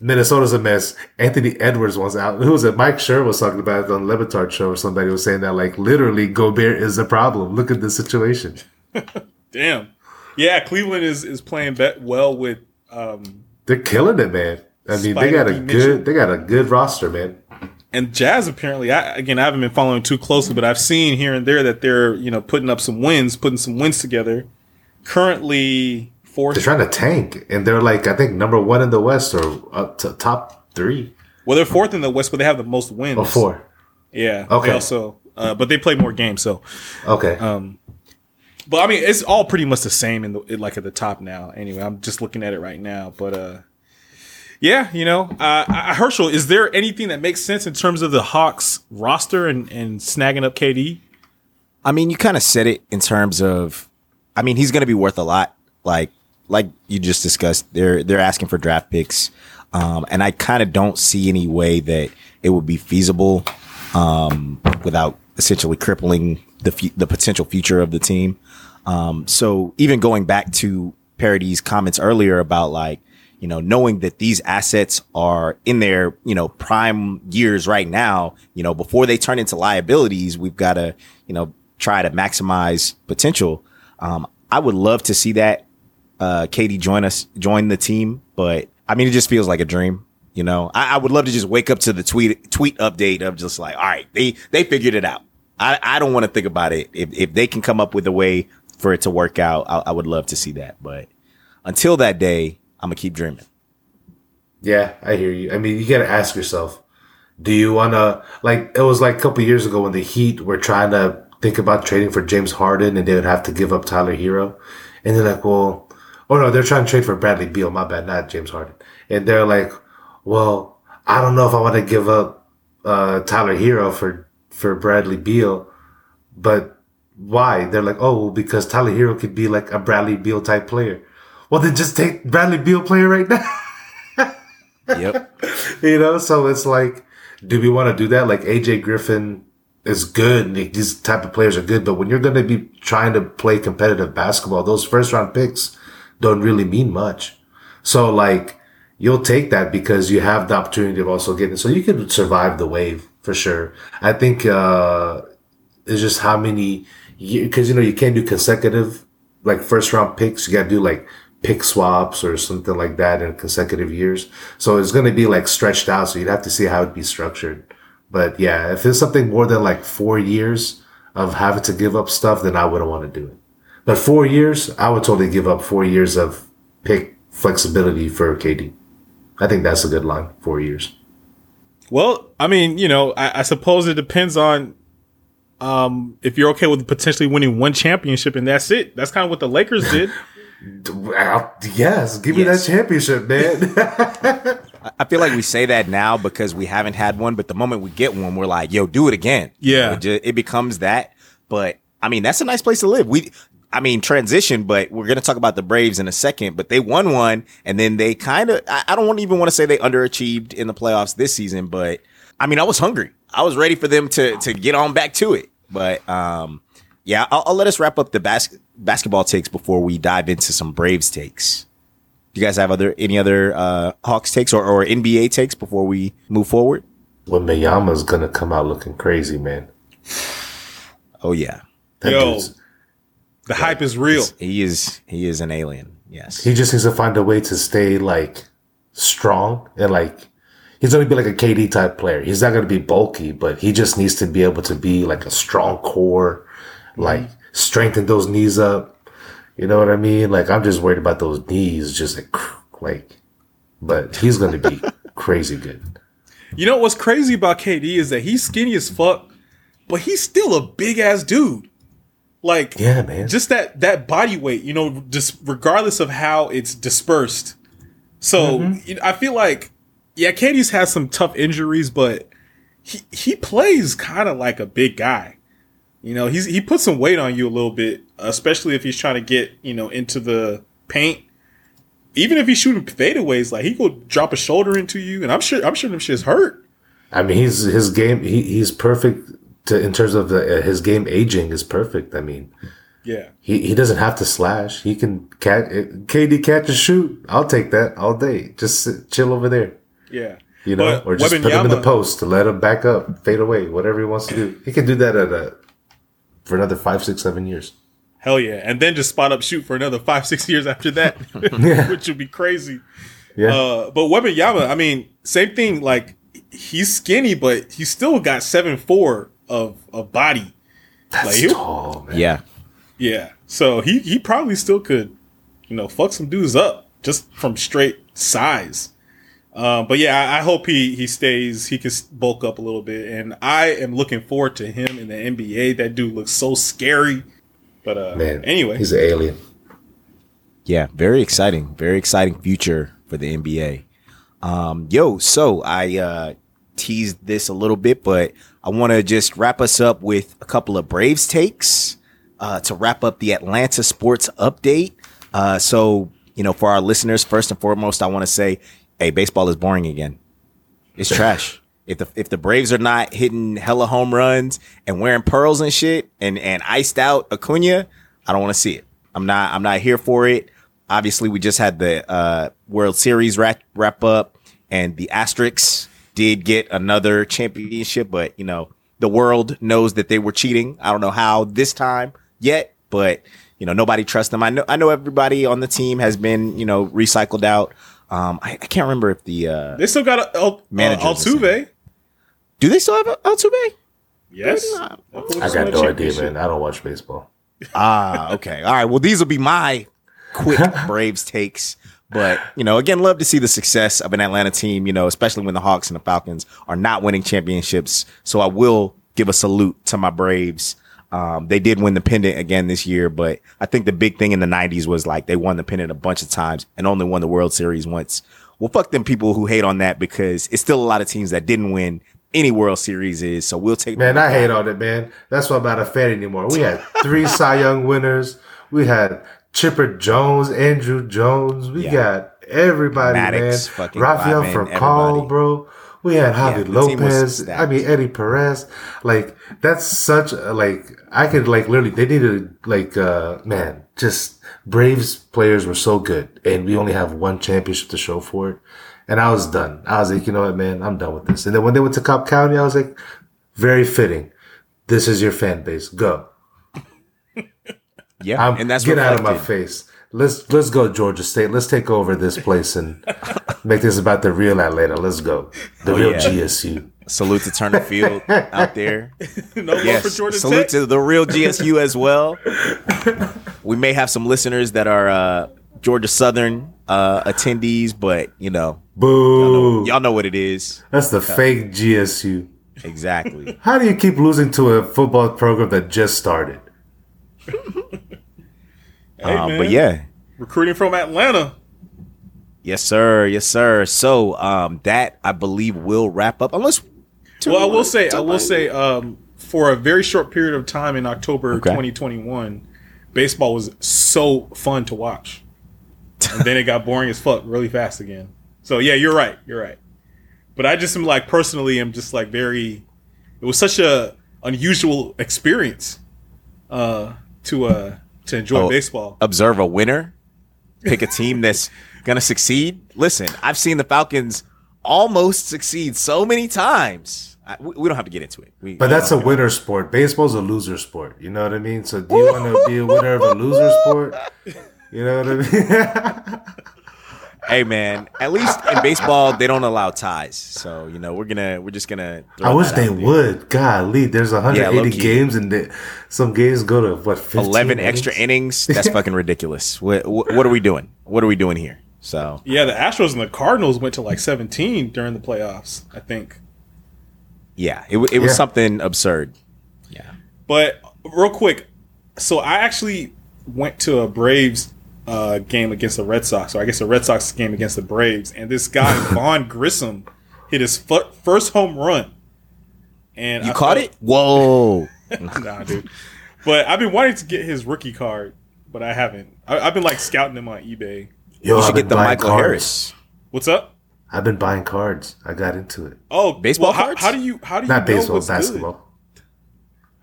Minnesota's a mess. Anthony Edwards was out. Who was it? Mike Sher was talking about it on the Le Batard show, or somebody was saying that like literally Gobert is the problem. Look at the situation. Damn. Yeah, Cleveland is is playing bet well with um They're killing it, man. I mean, they got a D. Mitchell. good, they got a good roster, man. and Jazz apparently. I again I haven't been following too closely, but I've seen here and there that they're you know putting up some wins, putting some wins together. Currently fourth. They're trying to tank, and they're like I think number one in the West or up to top three Well, they're fourth in the West, but they have the most wins. or four. Yeah. Okay. They also, uh, but they play more games, so. Okay, Um, but I mean, it's all pretty much the same in the like at the top now. Anyway, I'm just looking at it right now, but uh, yeah, you know, uh, I- Herschel, is there anything that makes sense in terms of the Hawks roster and and snagging up KD? I mean, you kind of said it in terms of, I mean, he's going to be worth a lot. Like, like you just discussed, they're they're asking for draft picks, um, and I kind of don't see any way that it would be feasible um, without essentially crippling the fu- the potential future of the team. Um, so even going back to Parody's comments earlier about like, you know, knowing that these assets are in their, you know, prime years right now, you know, before they turn into liabilities, we've got to, you know, try to maximize potential. Um, I would love to see that, uh, KD join us, join the team, but I mean, it just feels like a dream. You know, I, I would love to just wake up to the tweet, tweet update of just like, all right, they, they figured it out. I, I don't want to think about it. If, if they can come up with a way for it to work out, I, I would love to see that. But until that day, I'm gonna keep dreaming. yeah, I hear you. I mean, you got to ask yourself, do you want to like? It was like a couple years ago when the Heat were trying to think about trading for James Harden, and they would have to give up Tyler Herro, and they're like, well, oh no, they're trying to trade for Bradley Beal. My bad, not James Harden. And they're like, well, I don't know if I want to give up uh, Tyler Herro for for Bradley Beal, but why? They're like, oh, well, because Tyler Herro could be like a Bradley Beal type player. Well, then just take Bradley Beal player right now. Yep. you know, so it's like, do we want to do that? Like AJ Griffin is good. and These type of players are good, but when you're going to be trying to play competitive basketball, those first round picks don't really mean much. So like, you'll take that because you have the opportunity of also getting, so you can survive the wave for sure. I think, uh, it's just how many, because you know, you can't do consecutive like first round picks. You got to do like pick swaps or something like that in consecutive years. So it's going to be like stretched out. So you'd have to see how it'd be structured. But yeah, if it's something more than like four years of having to give up stuff, then I wouldn't want to do it. But four years, I would totally give up four years of pick flexibility for KD. I think that's a good line. Four years. Well, I mean, you know, I, I suppose it depends on um, if you're okay with potentially winning one championship and that's it. That's kind of what the Lakers did. Well, yes, give me that championship, man. I- I feel like we say that now because we haven't had one, but the moment we get one, we're like, yo, do it again. Yeah. It, ju- it becomes that. But I mean, that's a nice place to live. We, I mean, transition, but we're going to talk about the Braves in a second, but they won one and then they kind of, I, I don't want- even want to say they underachieved in the playoffs this season, but I mean, I was hungry. I was ready for them to, to get on back to it. But, um, yeah, I'll, I'll let us wrap up the bas- basketball takes before we dive into some Braves takes. Do you guys have other any other uh, Hawks takes or, or NBA takes before we move forward? When Mayama's gonna come out looking crazy, man. Oh yeah, That Yo, dude's- the hype is real. he is he is an alien. Yes. he just needs to find a way to stay like strong and like he's gonna be like a KD type player. He's not gonna be bulky, but he just needs to be able to be like a strong core, like strengthen those knees up. You know what I mean? Like I'm just worried about those knees, just like like. But he's gonna be crazy good. You know what's crazy about KD is that he's skinny as fuck, but he's still a big ass dude. Like Yeah, man. just that that body weight, you know, just regardless of how it's dispersed. So mm-hmm. know, I feel like, yeah, KD's had some tough injuries, but he he plays kind of like a big guy. You know, he's he puts some weight on you a little bit, especially if he's trying to get you know into the paint. Even if he's shooting fadeaways, like he could drop a shoulder into you, and I'm sure I'm sure them shit's hurt. I mean, he's his game. He, he's perfect to, in terms of the, uh, his game aging is perfect. I mean, Yeah. he, he doesn't have to slash. He can catch KD catch and shoot. I'll take that all day. Just sit, chill over there, Yeah. you know, or just put him in the post to let him back up, fade away, whatever he wants to do. He can do that at a for another five, six, seven years. Hell yeah. And then just spot up shoot for another five, six years after that, which would be crazy. Yeah, Uh, but Yama, I mean, same thing. Like, he's skinny, but he still got seven four of, of body. that's like, he- tall, man. Yeah. Yeah. So he, he probably still could, you know, fuck some dudes up just from straight size. Um, but yeah, I, I hope he, he stays, he can bulk up a little bit. And I am looking forward to him in the NBA. That dude looks so scary. But uh, Man, anyway, he's an alien. Yeah, very exciting. Very exciting future for the NBA. Um, yo, so I uh, teased this a little bit, but I want to just wrap us up with a couple of Braves takes uh, to wrap up the Atlanta sports update. Uh, so, you know, for our listeners, first and foremost, I want to say, hey, baseball is boring again. It's trash. If the if the Braves are not hitting hella home runs and wearing pearls and shit and and iced out Acuna, I don't want to see it. I'm not I'm not here for it. Obviously, we just had the uh, World Series wrap wrap up, and the Asterix did get another championship, but you know the world knows that they were cheating. I don't know how this time yet, but you know nobody trusts them. I know I know everybody on the team has been you know recycled out. Um, I, I can't remember if the uh, they still got a, El, uh, Managers the Altuve. do they still have Altuve? Yes. I got no idea, man. I don't watch baseball. Ah, okay. All right. Well, these will be my quick Braves takes. But, you know, again, love to see the success of an Atlanta team, you know, especially when the Hawks and the Falcons are not winning championships. So I will give a salute to my Braves. Um, they did win the pennant again this year, but I think the big thing in the 90s was like they won the pennant a bunch of times and only won the World Series once. Well, fuck them people who hate on that because it's still a lot of teams that didn't win any World Series is. So we'll take Man, I hate on it, man. That's why I'm not a fan anymore. We had three Cy Young winners. We had Chipper Jones, Andruw Jones. We Yeah. got everybody, Maddux, man. Rafael Furcal, bro. We had Javi was Lopez. I mean Eddie Perez. Like that's such a, like I could like literally they needed like uh man just Braves players were so good and we only have one championship to show for it. And I was done. I was like, you know what, man, I'm done with this. And then when they went to Cobb County, I was like, very fitting. This is your fan base. Go. Yeah. I'm, and that's get out of my face. Let's let's go Georgia State. Let's take over this place and make this about the real Atlanta. Let's go. The real Oh, yeah. GSU. Salute to Turner Field out there. no love for Yes. Georgia Salute Tech. to the real GSU as well. We may have some listeners that are uh, Georgia Southern uh, attendees, but you know, Boo. y'all know what it is. That's the fake GSU. Exactly. How do you keep losing to a football program that just started? Hey, Um, but yeah. recruiting from Atlanta. Yes, sir. Yes, sir. So um, that I believe will wrap up. Unless, Well, I will say, I will say, um, for a very short period of time in October Okay. 2021, baseball was so fun to watch, and then it got boring as fuck really fast again. So yeah, you're right, you're right. But I just am like personally, I'm just like very. It was such a unusual experience, uh, to uh to enjoy Oh. baseball. observe a winner. pick a team that's gonna succeed. Listen, I've seen the Falcons almost succeed so many times. I, we, we don't have to get into it. We, But that's a winner sport. Baseball's a loser sport. You know what I mean? So do you want to be a winner of a loser sport? You know what I mean? hey man. At least in baseball, they don't allow ties. So you know we're gonna we're just gonna. I wish they out there. would. Golly, there's 180 low-key. games and they, some games go to what 15 Eleven extra innings? innings. That's fucking ridiculous. What, what what are we doing? What are we doing here? So Yeah, the Astros and the Cardinals went to like 17 during the playoffs, I think. yeah, it, it was Yeah. something absurd. Yeah. But real quick, so I actually went to a Braves uh, game against the Red Sox, or I guess the Red Sox game against the Braves, and this guy Vaughn Grissom hit his fu- first home run. And You I caught felt- it? Whoa. nah, dude. But I've been wanting to get his rookie card, but I haven't. I, I've been like scouting him on eBay. Yo, You I've should get the Michael cards. Harris. What's up? I've been buying cards. I got into it. Oh, Baseball well, how, cards? how do you how do you Not know baseball, what's basketball. good?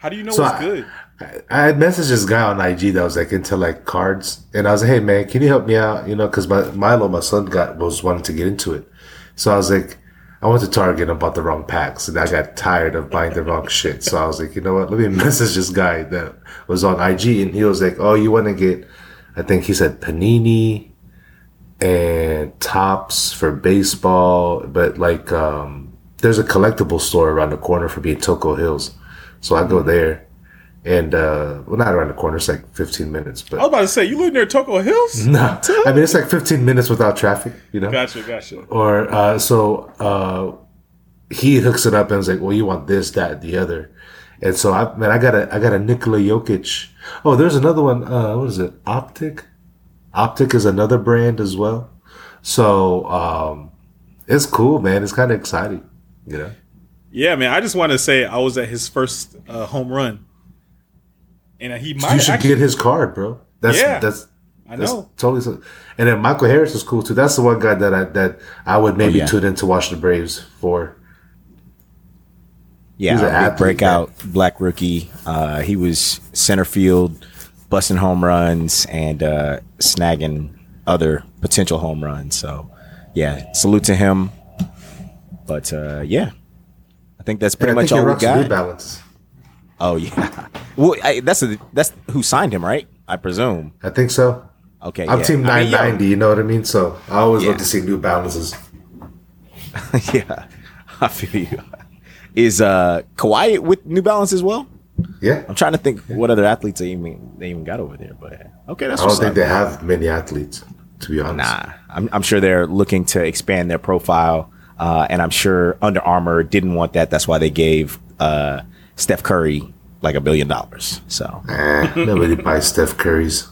How do you know So what's I- good? I, I had messaged this guy on IG that was like into like cards, and I was like, "Hey man, can you help me out?" You know, because my Milo, my son, got was wanting to get into it, so I was like, I went to Target and bought the wrong packs, and I got tired of buying the wrong shit. So I was like, you know what? Let me message this guy that was on IG, and he was like, "Oh, you want to get?" I think he said Panini and Topps for baseball, but like um, there's a collectible store around the corner for me in Toco Hills, so I go there, and uh, well, not around the corner, it's like 15 minutes, but I was about to say you live near Toco Hills. no, I mean it's like 15 minutes without traffic, you know. Gotcha, gotcha. Or uh, so uh, he hooks it up and is like, "Well, you want this, that, the other," and so I man, I got a I got a Nikola Jokic. Oh, there's another one. Uh, what is it? Optic. Optic is another brand as well. So um, it's cool, man. It's kind of exciting, you know. Yeah, man. I just want to say I was at his first uh, home run, and he might you should actually. get his card, bro. That's Yeah. that's I That's know. totally. so- And then Michael Harris is cool too. That's the one guy that I that I would maybe yeah. tune in to watch the Braves for. Yeah, He's an a big athlete, breakout black rookie. Uh, he was center field, busting home runs and uh, snagging other potential home runs. So, yeah, salute to him. But uh, yeah, I think that's pretty I much all we rocks New got. Balance. Oh yeah, well I, that's a, that's who signed him, right? I presume. I think so. Okay, I'm yeah. team I mean, 990. you know what I mean? So I always Yeah. love to see New Balances. yeah, I feel you. Is uh Kawhi with New Balance as well? Yeah, I'm trying to think what other athletes they even they even got over there, but okay, that's I don't think up. they have many athletes, to be honest. Nah, I'm, I'm sure they're looking to expand their profile, uh, and I'm sure Under Armour didn't want that. That's why they gave uh, Steph Curry like a billion dollars. So Eh, nobody buys Steph Curry's.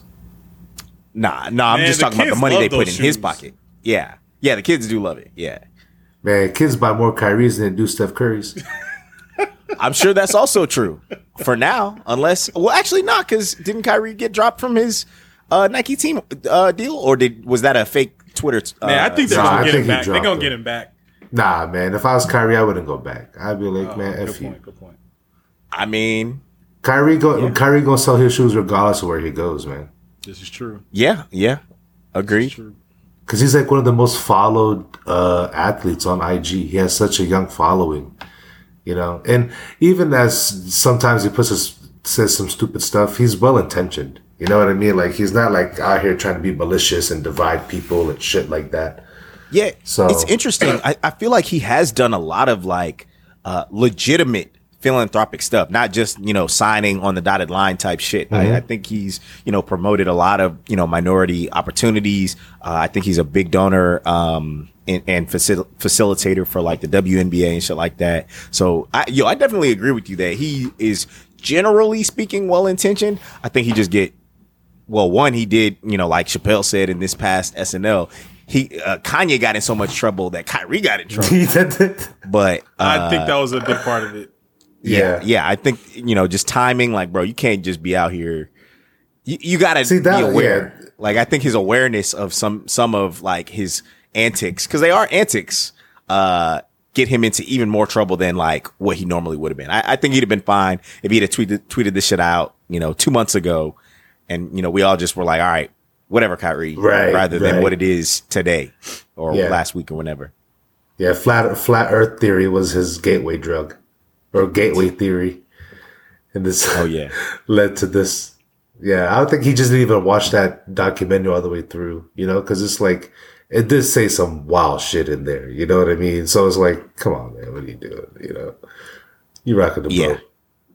nah, nah, I'm Man, just talking about the money they put in those his pocket. Yeah, yeah, the kids do love it. Yeah, Man, kids buy more Kyrie's than they do Steph Curry's. I'm sure that's also true for now, unless well, actually not because didn't Kyrie get dropped from his uh, Nike team uh, deal, or did was that a fake Twitter? Uh, Man, I think they're Nah, gonna I get him back. They're gonna him. get him back. Nah, man. If I was Kyrie, I wouldn't go back. I'd be like, man, Good f you. point. Good point. I mean, Kyrie go. Kyrie gonna sell his shoes regardless of where he goes, man. This is true. yeah, yeah, agreed. True. Because he's like one of the most followed uh, athletes on IG. He has such a young following, you know. And even as sometimes he puts his, says some stupid stuff, he's well intentioned. You know what I mean? Like he's not like out here trying to be malicious and divide people and shit like that. Yeah, So- it's interesting. I, I feel like he has done a lot of like uh, legitimate philanthropic stuff, not just you know signing on the dotted line type shit. I, I think he's you know promoted a lot of you know minority opportunities. Uh, I think he's a big donor um, and, and facil- facilitator for like the WNBA and shit like that. So I, yo, I definitely agree with you that he is generally speaking well intentioned. I think he just get well, one, he did, you know, like Chappelle said in this past SNL, he uh, Kanye got in so much trouble that Kyrie got in trouble. It. But uh, I think that was a big part of it. yeah, Yeah. yeah, I think you know, just timing, like, bro, you can't just be out here. You, you gotta See, that- be aware. yeah. Like, I think his awareness of some some of like his antics, because they are antics, uh, get him into even more trouble than like what he normally would have been. I, I think he'd have been fine if he'd have tweeted tweeted this shit out, you know, two months ago, and you know, we all just were like, all right, whatever Kyrie, Right, rather than what it is today or Yeah. last week or whenever. Yeah, flat flat Earth theory was his gateway drug, or gateway theory, and this Oh yeah, led to this. Yeah, I don't think he just didn't even watch that documentary all the way through. You know, because it's like it did say some wild shit in there. You know what I mean? So it's like, come on, man, what are you doing? You know, you rocking the Yeah. boat.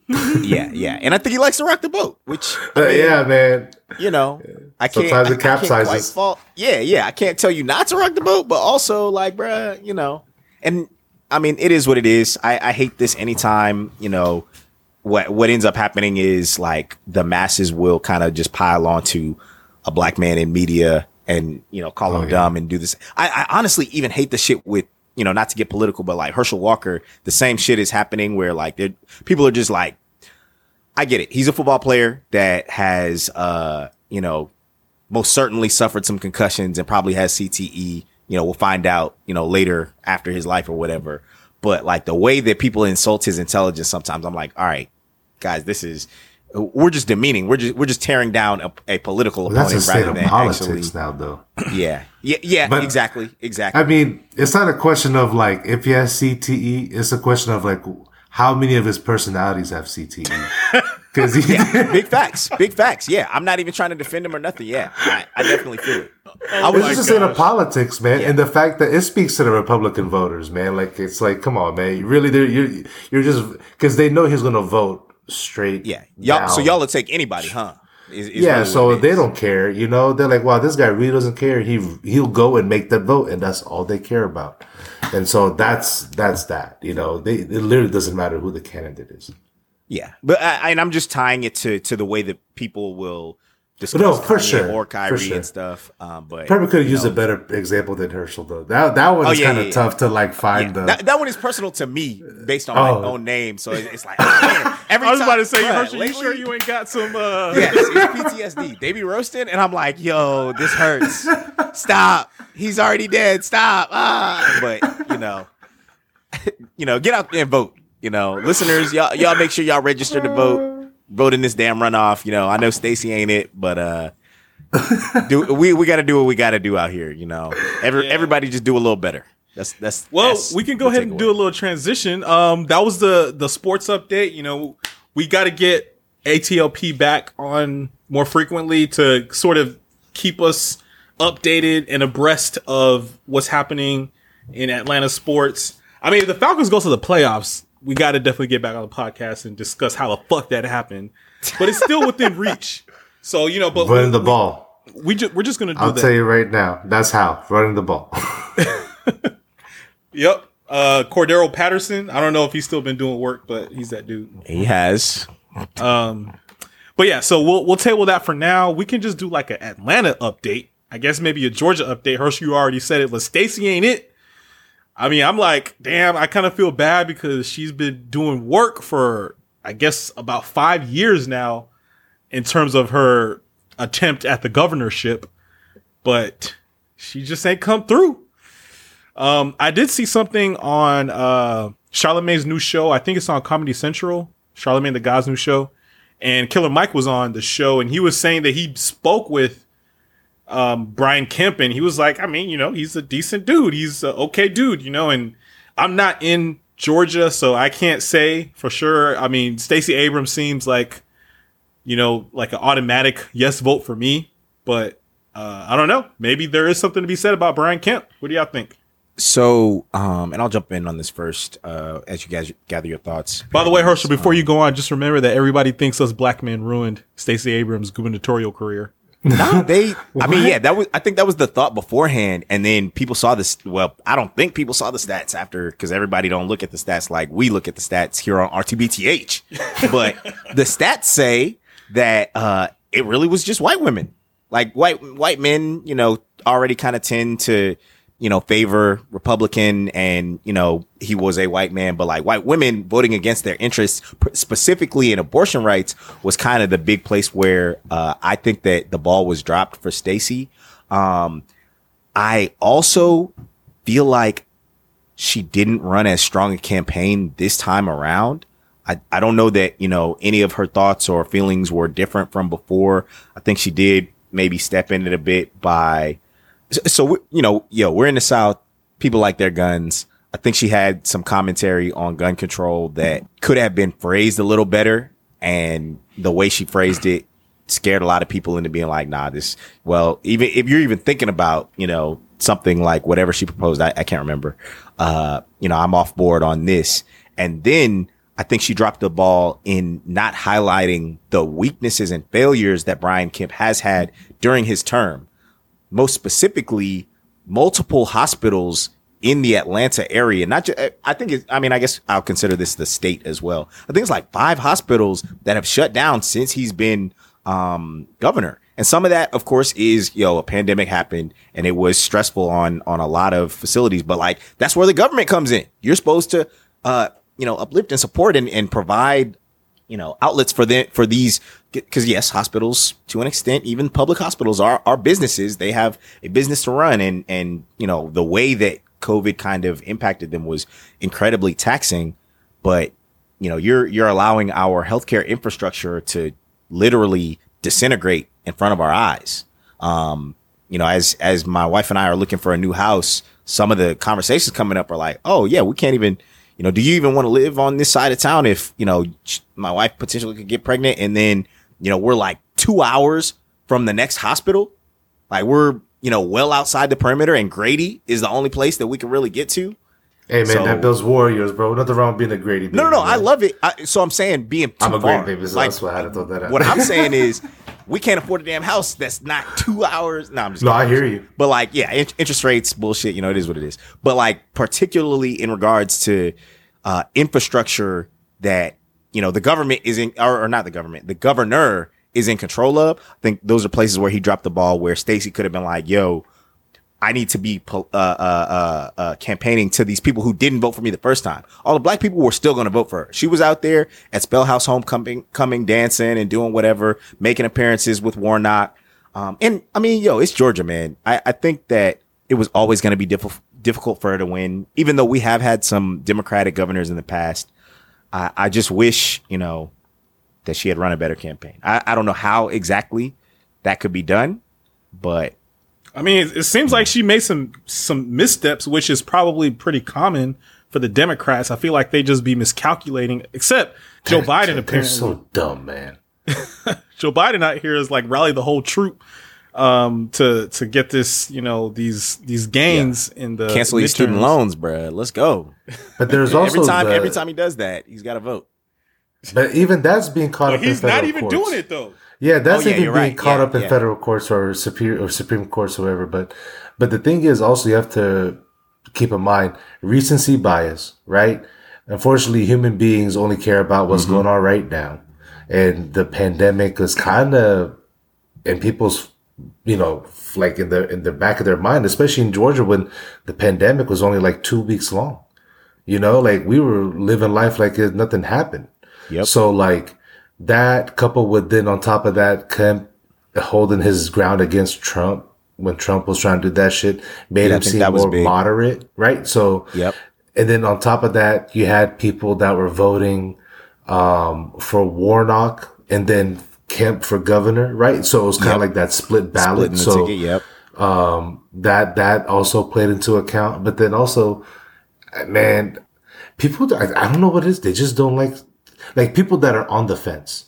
yeah, yeah, and I think he likes to rock the boat, which Uh, yeah, man. you know, I can't. Sometimes I, it I capsizes. fault. Yeah, yeah, I can't tell you not to rock the boat, but also like, bruh, you know, and I mean, it is what it is. I, I hate this anytime, you know, what what ends up happening is like the masses will kind of just pile onto a black man in media and you know call him Oh, yeah. dumb and do this. I, I honestly even hate the shit with you know not to get political, but like Herschel Walker, the same shit is happening where like they're- people are just like, I get it. He's a football player that has uh you know most certainly suffered some concussions and probably has CTE. You know, we'll find out, you know, later after his life or whatever. But like the way that people insult his intelligence sometimes, I'm like, all right, guys, this is we're just demeaning. We're just we're just tearing down a, a political Well, that's a opponent state rather of than politics actually. now, though. Yeah, yeah, yeah. But- exactly, exactly. I mean, it's not a question of like if he has CTE. It's a question of like how many of his personalities have CTE. Because he, big facts, big facts. Yeah, I'm not even trying to defend him or nothing. Yeah, I, I definitely feel it. I was just a state politics, man, and the fact that it speaks to the Republican voters, man. Like it's like, come on, man. You really, you're you're just because they know he's gonna vote straight. yeah, y'all. So y'all will take anybody, huh? Is- is yeah. really So they don't care, you know. They're like, wow, this guy really doesn't care. He he'll go and make that vote, and that's all they care about. And so that's that's that. You know, they it literally doesn't matter who the candidate is. Yeah, but I, and I'm just tying it to to the way that people will discuss No, for Kanye sure, or for Kyrie sure. and stuff. Um, but Probably could have used know, a better example than Herschel though. That that one Oh, is yeah, kind of yeah, yeah. tough to like find yeah, the. that, that one is personal to me based on my Oh. own name. So it's, it's like man, every I was time, about to say, bruh, Herschel, you sure you ain't got some? Uh, Yes, it's PTSD. They be roasting, and I'm like, yo, this hurts. Stop. He's already dead. Stop. Ah. But you know, you know, get out there and vote. You know, listeners, y'all, y'all make sure y'all register to vote. Vote in this damn runoff. You know, I know Stacey ain't it, but uh, do we we got to do what we got to do out here. You know, Every, Yeah. everybody just do a little better. That's that's Well, that's we can go ahead and takeaway. do a little transition. Um, that was the the sports update. You know, we got to get ATLP back on more frequently to sort of keep us updated and abreast of what's happening in Atlanta sports. I mean, if the Falcons go to the playoffs, we got to definitely get back on the podcast and discuss how the fuck that happened. But it's still within reach. So you know, but running we, the ball. we ju- we're just gonna do I'll that. tell you right now. That's how running the ball. Yep. Uh, Cordarrelle Patterson. I don't know if he's still been doing work, but he's that dude. He has. Um, But yeah, so we'll we'll table that for now. We can just do like an Atlanta update. I guess maybe a Georgia update. Hershey, you already said it, but Stacey ain't it. I mean, I'm like, damn, I kind of feel bad because she's been doing work for I guess about five years now in terms of her attempt at the governorship, but she just ain't come through. Um, I did see something on uh Charlemagne's new show. I think it's on Comedy Central. Charlemagne the God's new show, and Killer Mike was on the show, and he was saying that he spoke with um Brian Kemp, and he was like, I mean, you know, he's a decent dude. He's a okay dude, you know. And I'm not in Georgia, so I can't say for sure. I mean, Stacey Abrams seems like, you know, like an automatic yes vote for me, but uh, I don't know. Maybe there is something to be said about Brian Kemp. What do y'all think? So, um, and I'll jump in on this first, uh, as you guys gather your thoughts. By the way, Herschel, before you go on, just remember that everybody thinks us black men ruined Stacey Abrams' gubernatorial career. No, they. I mean, yeah, that was. I think that was the thought beforehand, and then people saw this. Well, I don't think people saw the stats after because everybody don't look at the stats like we look at the stats here on RTBTH. but the stats say that uh, it really was just white women, like white white men. You know, already kind of tend to you know favor Republican, and you know he was a white man, but like white women voting against their interests, specifically in abortion rights, was kind of the big place where uh, I think that the ball was dropped for Stacey. Um, I also feel like she didn't run as strong a campaign this time around. I, I don't know that, you know, any of her thoughts or feelings were different from before. I think she did maybe step in it a bit by, so, you know, yo, we're in the South. People like their guns. I think she had some commentary on gun control that could have been phrased a little better. And the way she phrased it scared a lot of people into being like, nah, this, well, even if you're even thinking about, you know, something like whatever she proposed, I, I can't remember. Uh, you know, I'm off board on this. And then I think she dropped the ball in not highlighting the weaknesses and failures that Brian Kemp has had during his term. Most specifically, multiple hospitals in the Atlanta area. Not just, I think it's, I mean, I guess I'll consider this the state as well. I think it's like five hospitals that have shut down since he's been, um, governor. And some of that, of course, is, you know, a pandemic happened and it was stressful on, on a lot of facilities, but like, that's where the government comes in. You're supposed to, uh, you know, uplift and support and, and provide, you know, outlets for the, for these, cause yes, hospitals to an extent, even public hospitals are, are businesses. They have a business to run and, and, you know, the way that COVID kind of impacted them was incredibly taxing, but you know, you're, you're allowing our healthcare infrastructure to literally disintegrate in front of our eyes. Um, you know, as, as my wife and I are looking for a new house, some of the conversations coming up are like, Oh yeah, we can't even, you know, do you even want to live on this side of town if, you know, my wife potentially could get pregnant and then, you know, we're like two hours from the next hospital? Like we're, you know, well outside the perimeter and Grady is the only place that we can really get to. Hey man, So- that Bills Warriors, bro. Nothing wrong with being a Grady. Baby, No, no, no. I love it. I, so I'm saying being too I'm a far. Grady baby, so Like, that's why I had to throw that out. what I'm saying is we can't afford a damn house that's not two hours. No, I'm just no, kidding. I hear you. But like, yeah, in- interest rates, bullshit. You know, it is what it is. But like, particularly in regards to uh, infrastructure that you know the government is in, or, or not the government, the governor is in control of. I think those are places where he dropped the ball. Where Stacey could have been like, "Yo, I need to be uh, uh, uh, uh, campaigning to these people who didn't vote for me the first time. All the black people were still going to vote for her. She was out there at Spellhouse Homecoming, coming, dancing and doing whatever, making appearances with Warnock. Um, and I mean, yo, it's Georgia, man. I, I think that it was always going to be difficult, difficult for her to win, even though we have had some Democratic governors in the past. I, I just wish, you know, that she had run a better campaign. I, I don't know how exactly that could be done, but I mean, it, it seems like she made some some missteps, which is probably pretty common for the Democrats. I feel like they just be miscalculating. Except Joe Biden They're apparently. so dumb, man. Joe Biden out here is like rally the whole troop um to to get this you know these these gains in the cancel these student loans, bruh. Let's go. But there's also every time, the- every time he does that, he's got to vote. But even that's being caught But up. in he's not even courts. doing it though. Yeah, that's Oh, yeah, even you're being right. caught Yeah, up in yeah. federal courts or superior or Supreme Courts or whatever. But but the thing is also you have to keep in mind recency bias, right? Unfortunately, human beings only care about what's Mm-hmm. going on right now. And the pandemic is kind of in people's you know, like in the in the back of their mind, especially in Georgia when the pandemic was only like two weeks long. You know, like we were living life like it, nothing happened. Yep. So like that coupled with then on top of that, Kemp holding his ground against Trump when Trump was trying to do that shit made Yeah, him seem that was more big. moderate, right? So Yep. and then on top of that, you had people that were voting um, for Warnock and then Kemp for governor, right? So it was kind of Yep. like that split ballot. So ticket. Yep. that that also played into account. But then also, man, people I, I don't know what it is. They just don't like like people that are on the fence,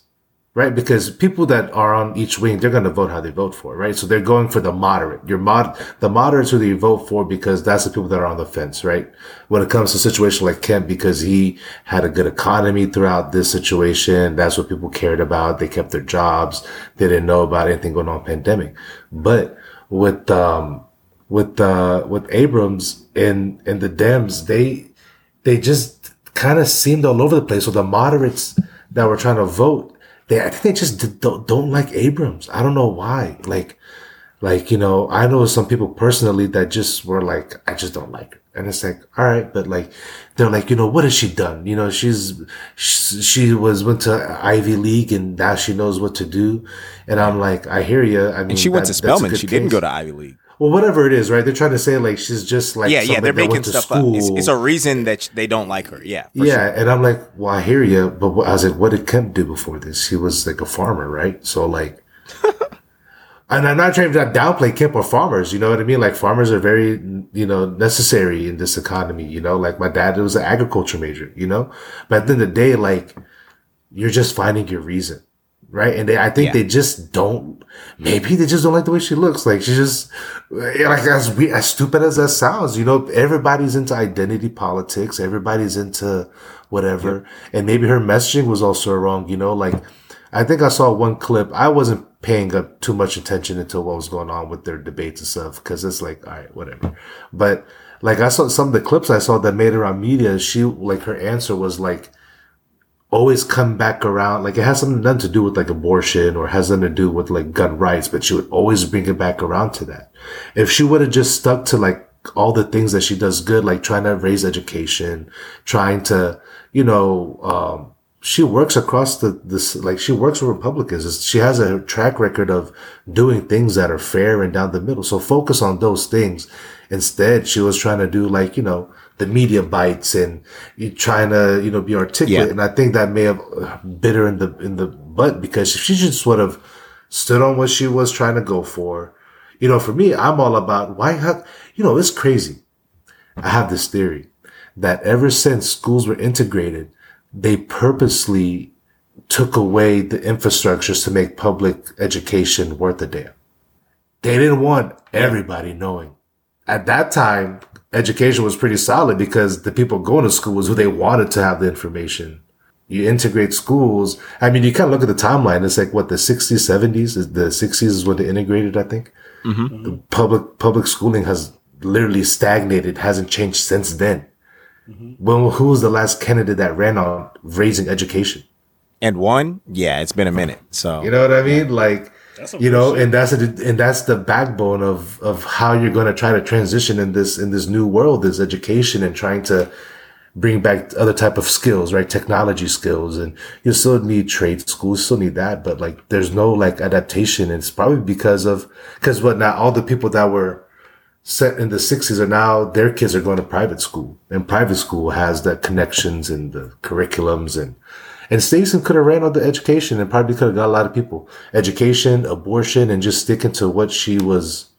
right? Because people that are on each wing, they're going to vote how they vote for, right? So they're going for the moderate. Your mod, the moderates who they vote for because that's the people that are on the fence, right? When it comes to a situation like Kemp, because he had a good economy throughout this situation, that's what people cared about. They kept their jobs. They didn't know about anything going on pandemic, but with um with uh with Abrams and and the Dems, they they just kind of seemed all over the place. So the moderates that were trying to vote, they I think they just don't, don't like Abrams. I don't know why. Like, like you know, I know some people personally that just were like, I just don't like her, and it's like, all right, but like, they're like, you know, what has she done? You know, she's she, she was went to Ivy League and now she knows what to do, and I'm like, I hear you. I mean, And she went that- to Spelman. She didn't go to Ivy League. Well, whatever it is, right? They're trying to say like she's just like Yeah, yeah. They're that making stuff up. It's, school. it's a reason that they don't like her. Yeah. for yeah, sure. and I'm like, well, I hear you, but what, I was like, what did Kemp do before this? He was like a farmer, right? So like, and I'm not trying to downplay Kemp or farmers. You know what I mean? Like farmers are very, you know, necessary in this economy. You know, like my dad was an agriculture major. You know, but at the end of the day, like you're just finding your reason, right? And they, I think Yeah. they just don't. Maybe they just don't like the way she looks. Like she just eh, like as we as stupid as that sounds. You know, everybody's into identity politics. Everybody's into whatever, and maybe her messaging was also wrong. You know, like. I think I saw one clip. I wasn't paying up too much attention into what was going on with their debates and stuff because it's like, all right, whatever. But like I saw some of the clips I saw that made her on media. She like her answer was like always come back around. Like it has something nothing to do with like abortion or has nothing to do with like gun rights, but she would always bring it back around to that. If she would have just stuck to like all the things that she does good, like trying to raise education, trying to, you know, um, she works across the this like she works with Republicans. She has a track record of doing things that are fair and down the middle. So focus on those things. Instead, she was trying to do like you know the media bites and you trying to you know be articulate. Yeah. And I think that may have bit her in the in the butt because if she just would have stood on what she was trying to go for. You know, for me, I'm all about why have you know it's crazy. I have this theory that ever since schools were integrated, they purposely took away the infrastructures to make public education worth a damn. They didn't want everybody knowing. At that time, education was pretty solid because the people going to school was who they wanted to have the information. You integrate schools. I mean, you kind of look at the timeline. It's like what the 60s, 70s. Is- The 60s is when they integrated, I think. Mm-hmm. The public public schooling has literally stagnated, hasn't changed since then. Mm-hmm. Well, who was the last candidate that ran on raising education? And one, yeah, it's been a minute. So You know what I mean? Like, That's some you know, and that's a, and that's the backbone of of how you're going to try to transition in this in this new world is education and trying to bring back other type of skills, right? Technology skills, and you still need trade schools, still need that, but like there's no like adaptation. It's probably because of because what now all the people that were set in the 60s are now their kids are going to private school and private school has the connections and the curriculums and and Stacey could have ran on the education and probably could have got a lot of people education abortion and just sticking to what she was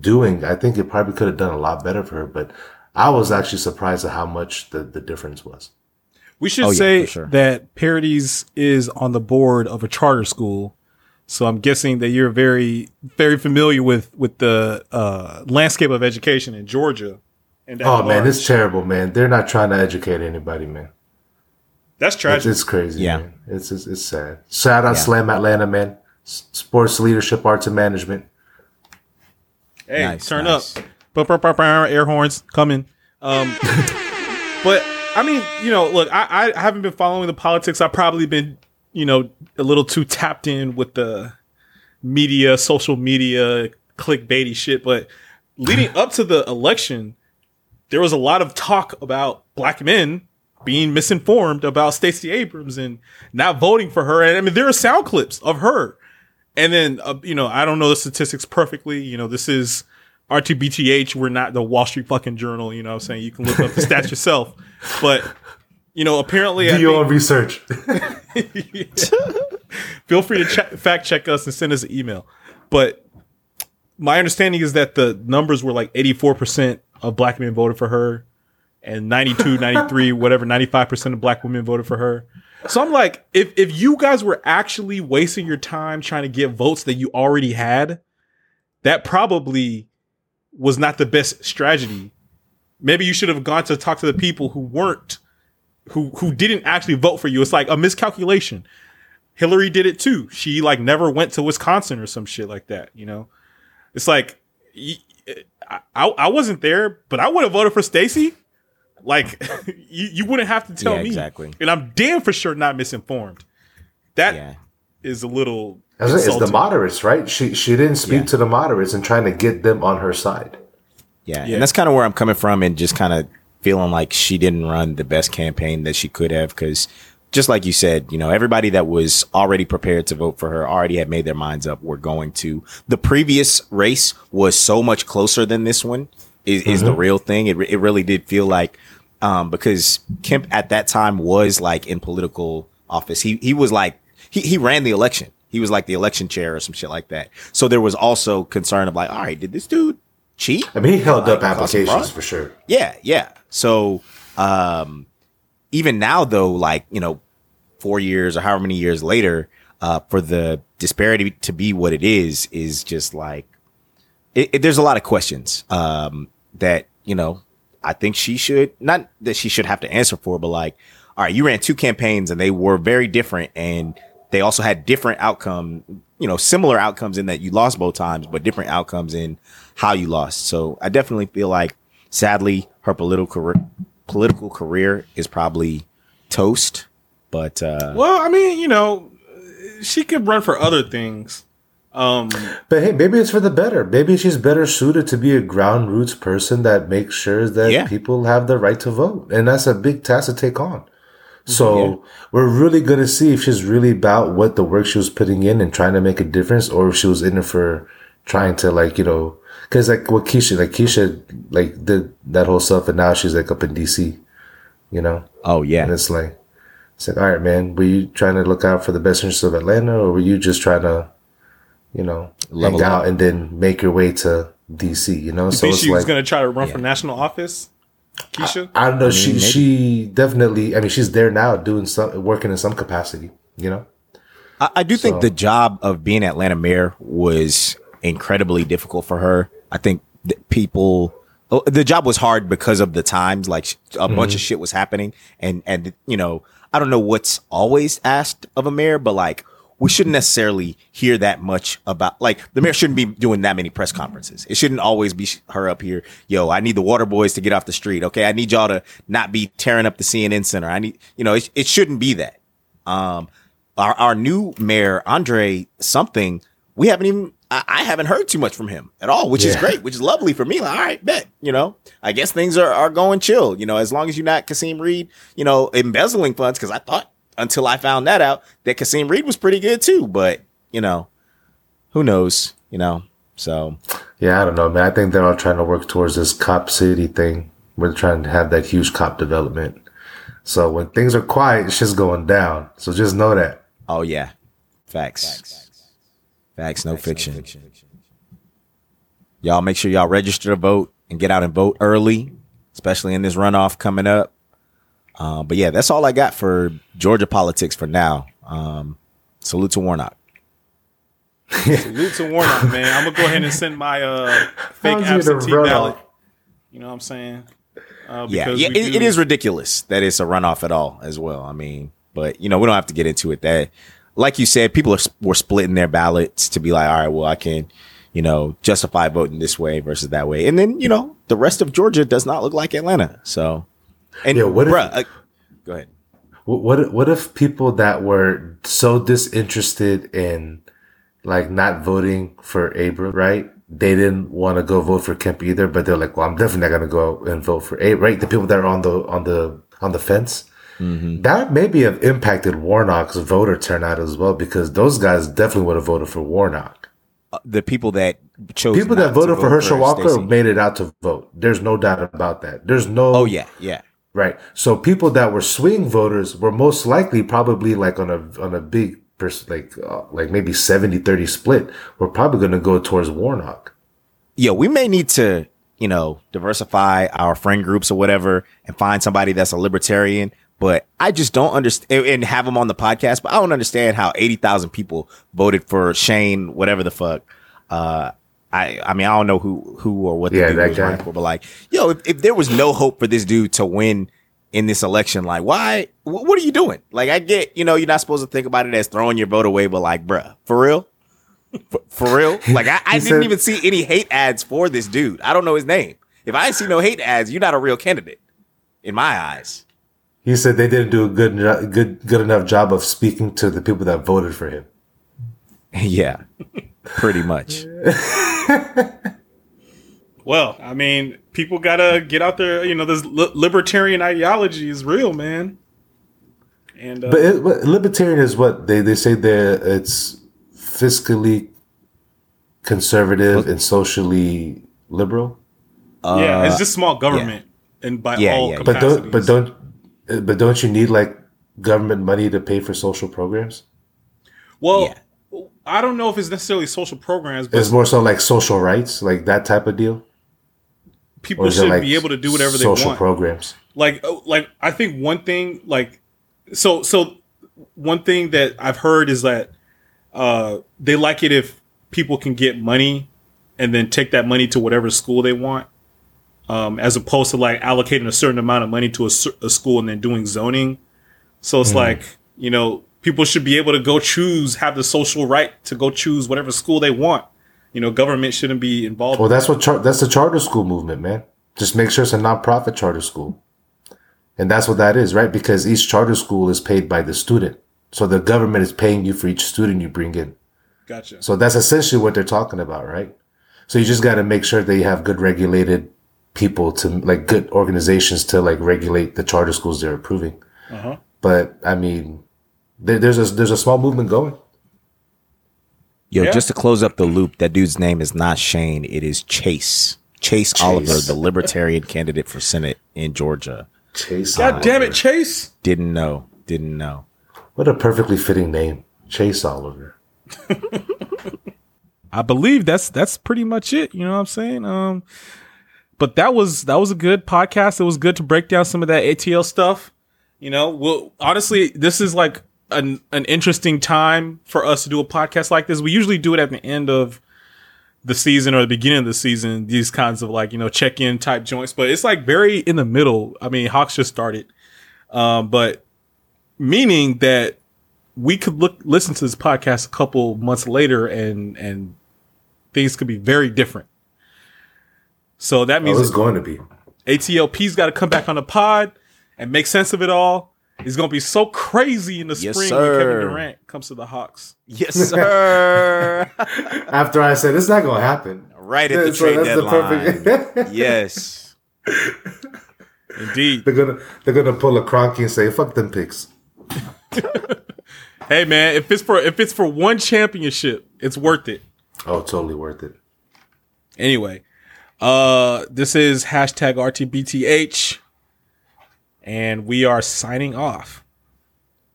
doing I think it probably could have done a lot better for her but I was actually surprised at how much the, the difference was We should Oh, say for sure. that Parodies is on the board of a charter school. So I'm guessing that you're very, very familiar with with the uh, landscape of education in Georgia. And oh man it's terrible man they're not trying to educate anybody man that's It's, tragic. it's crazy. Yeah. man. It's, it's it's sad. Shout out Yeah. Slam Atlanta, man. Sports leadership, arts and management. Hey, Nice, turn nice. up. Air horns coming. Um, but I mean, you know, look, I, I haven't been following the politics. I've probably been, you know, a little too tapped in with the media, social media, clickbaity shit. But leading up to the election, there was a lot of talk about black men being misinformed about Stacey Abrams and not voting for her. And I mean, there are sound clips of her. And then, uh, you know, I don't know the statistics perfectly. You know, this is RTBTH. We're not the Wall Street fucking journal. You know what I'm saying? You can look up the stats yourself. But, you know, apparently, I Do your own research. feel free to check, fact check us and send us an email. But my understanding is that the numbers were like 84% of black men voted for her and 92, 93, whatever, 95% of black women voted for her. So I'm like, if, if you guys were actually wasting your time trying to get votes that you already had, that probably was not the best strategy. Maybe you should have gone to talk to the people who weren't, who, who didn't actually vote for you. It's like a miscalculation. Hillary did it too. She like never went to Wisconsin or some shit like that. You know, it's like I, I I wasn't there, but I would have voted for Stacey. Like you, you wouldn't have to tell Yeah, me exactly. And I'm damn for sure not misinformed. That is yeah. a little. That's It's the moderates, right? She she didn't speak Yeah. to the moderates and trying to get them on her side. Yeah, Yeah. and that's kind of where I'm coming from, and just kind of feeling like she didn't run the best campaign that she could have, because just like you said, you know, everybody that was already prepared to vote for her already had made their minds up. We're going to. The previous race was so much closer than this one. Is, is the real thing? It it really did feel like, um, because Kemp at that time was like in political office. He he was like he he ran the election. He was like the election chair or some shit like that. So there was also concern of like, all right, did this dude cheat? I mean, he held Like, up applications for sure. Yeah, yeah. So um even now though, like, you know, four years or however many years later, uh, for the disparity to be what it is, is just like it, it- there's a lot of questions um that, you know, I think she should not that she should have to answer for, but like, all right, you ran two campaigns and they were very different and they also had different outcome, you know, similar outcomes in that you lost both times, but different outcomes in how you lost. So I definitely feel like sadly her political career political career is probably toast. But uh Well, I mean, you know, she could run for other things. Um, But hey, maybe it's for the better. Maybe she's better suited to be a ground roots person that makes sure that Yeah. people have the right to vote. And that's a big task to take on. So Yeah. we're really going to see if she's really about what the work she was putting in and trying to make a difference or if she was in it for trying to like, you know, cause like what Keisha, like Keisha, like did that whole stuff and now she's like up in DC, you know? oh yeah, And it's like, it's like, all right, man, were you trying to look out for the best interests of Atlanta or were you just trying to, you know, Level hang up. out and then make your way to DC, you know? you so think it's she was like, going to try to run Yeah. for national office, Keisha? I don't know. she, maybe. she definitely, I mean, she's there now doing some, working in some capacity, you know? I, I do think the job of being Atlanta mayor was incredibly difficult for her. I think that people, oh, the job was hard because of the times, like sh- a mm-hmm. bunch of shit was happening. And, and, you know, I don't know what's always asked of a mayor, but like, we shouldn't necessarily hear that much about, like, the mayor shouldn't be doing that many press conferences. It shouldn't always be her up here. Yo, I need the water boys to get off the street. Okay. I need y'all to not be tearing up the CNN center. I need, you know, it, it shouldn't be that. Um, our, our new mayor, Andre something, we haven't even, I, I haven't heard too much from him at all, which is great, which is lovely for me. Like, all right, bet, you know, I guess things are, are going chill, you know, as long as you're not Kasim Reed, you know, embezzling funds. Cause I thought until I found that out that Kasim Reed was pretty good too, but you know, who knows, you know, so Yeah, I don't know, man. I think they're all trying to work towards this cop city thing. We're trying to have that huge cop development. So when things are quiet, it's just going down. So just know that. Oh yeah, Facts. facts, facts, no fiction. Y'all make sure y'all register to vote and get out and vote early, especially in this runoff coming up. Uh, but yeah, that's all I got for Georgia politics for now. Um, salute to Warnock. Salute to Warnock, man. I'm gonna go ahead and send my uh, fake How's you the absentee ballot. You know what I'm saying? Uh, Yeah, yeah, it, it is ridiculous that it's a runoff at all as well. I mean, but you know, we don't have to get into it. That, like you said, people are were splitting their ballots to be like, all right, well, I can, you know, justify voting this way versus that way, and then you know, the rest of Georgia does not look like Atlanta. So, and Yeah, what if- uh, go ahead. What what if- what if people that were so disinterested in like not voting for Abra, right? They didn't want to go vote for Kemp either, but they're like, "Well, I'm definitely not going to go and vote for Abra." Right? The people that are on the on the on the fence. That maybe have impacted Warnock's voter turnout as well because those guys definitely would have voted for Warnock. Uh, the people that chose People that voted for Herschel Walker Stacey. made it out to vote. There's no doubt about that. There's no Oh yeah, yeah. Right. So people that were swing voters were most likely probably like on a on a big pers- like uh, like maybe 70-30 split. We're probably going to go towards Warnock. yeah, we may need to, you know, diversify our friend groups or whatever and find somebody that's a libertarian. But I just don't understand and have them on the podcast. But I don't understand how 80,000 people voted for Shane, whatever the fuck. Uh, I, I mean, I don't know who, who or what the Yeah, dude was guy. running for, but like, yo, if, if there was no hope for this dude to win in this election, like, why, wh- what are you doing? Like, I get, you know, you're not supposed to think about it as throwing your vote away, but like, bruh, for real? For, for real? Like I, I didn't said- even see any hate ads for this dude. I don't know his name. If I see no hate ads, you're not a real candidate in my eyes. He said they didn't do a good good good enough job of speaking to the people that voted for him. yeah, pretty much. Well, I mean, people gotta get out there. You know, this li- libertarian ideology is real, man. And uh, But, it, but libertarian is what they they say that it's fiscally conservative and socially liberal. yeah, it's just small government, and by Uh, Yeah, all yeah, yeah. But don't but don't uh, but don't you need like government money to pay for social programs? Well, Yeah. I don't know if it's necessarily social programs, but It's more so like social rights, like that type of deal. people Or is it should like be able to do whatever they want. social programs? like oh, like I think one thing like so so one thing that I've heard is that uh they like it if people can get money and then take that money to whatever school they want um as opposed to like allocating a certain amount of money to a, a school and then doing zoning so it's like you know people should be able to go choose have the social right to go choose whatever school they want you know government shouldn't be involved Well, that's what char- that's the charter school movement, man. Just make sure it's a nonprofit charter school, and that's what that is, right? Because each charter school is paid by the student, so the government is paying you for each student you bring in. gotcha So that's essentially what they're talking about, right? So you just got to make sure that you have good regulated people to like good organizations to like regulate the charter schools they're approving. uh-huh But I mean, there, there's a there's a small movement going. Yo, Yeah. just to close up the loop, that dude's name is not Shane. It is Chase. Chase, Oliver, the Libertarian candidate for Senate in Georgia. Chase. god damn it chase Didn't know. Didn't know. What a perfectly fitting name, Chase Oliver. I believe that's that's pretty much it. You know what I'm saying? Um, but that was that was a good podcast. It was good to break down some of that ATL stuff. You know, well, honestly, this is like an an interesting time for us to do a podcast like this. We usually do it at the end of the season or the beginning of the season. These kinds of like you know check in type joints, but it's like very in the middle. I mean, Hawks just started, um, but meaning that we could look listen to this podcast a couple months later and and things could be very different. So that Oh, means it's going to be. ATLP's got to come back on the pod and make sense of it all. It's going to be so crazy in the Yes, spring when Kevin. Durant comes to the Hawks. Yes, sir. After I said it's not going to happen. right at the So trade that's the deadline. perfect- yes. Indeed. they're gonna they're gonna pull a Kroenke and say, "Fuck them picks." hey man, if it's for if it's for one championship, it's worth it. Oh, totally worth it. Anyway, uh, this is hashtag RTBTH, and we are signing off.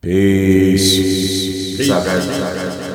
Peace. What's up,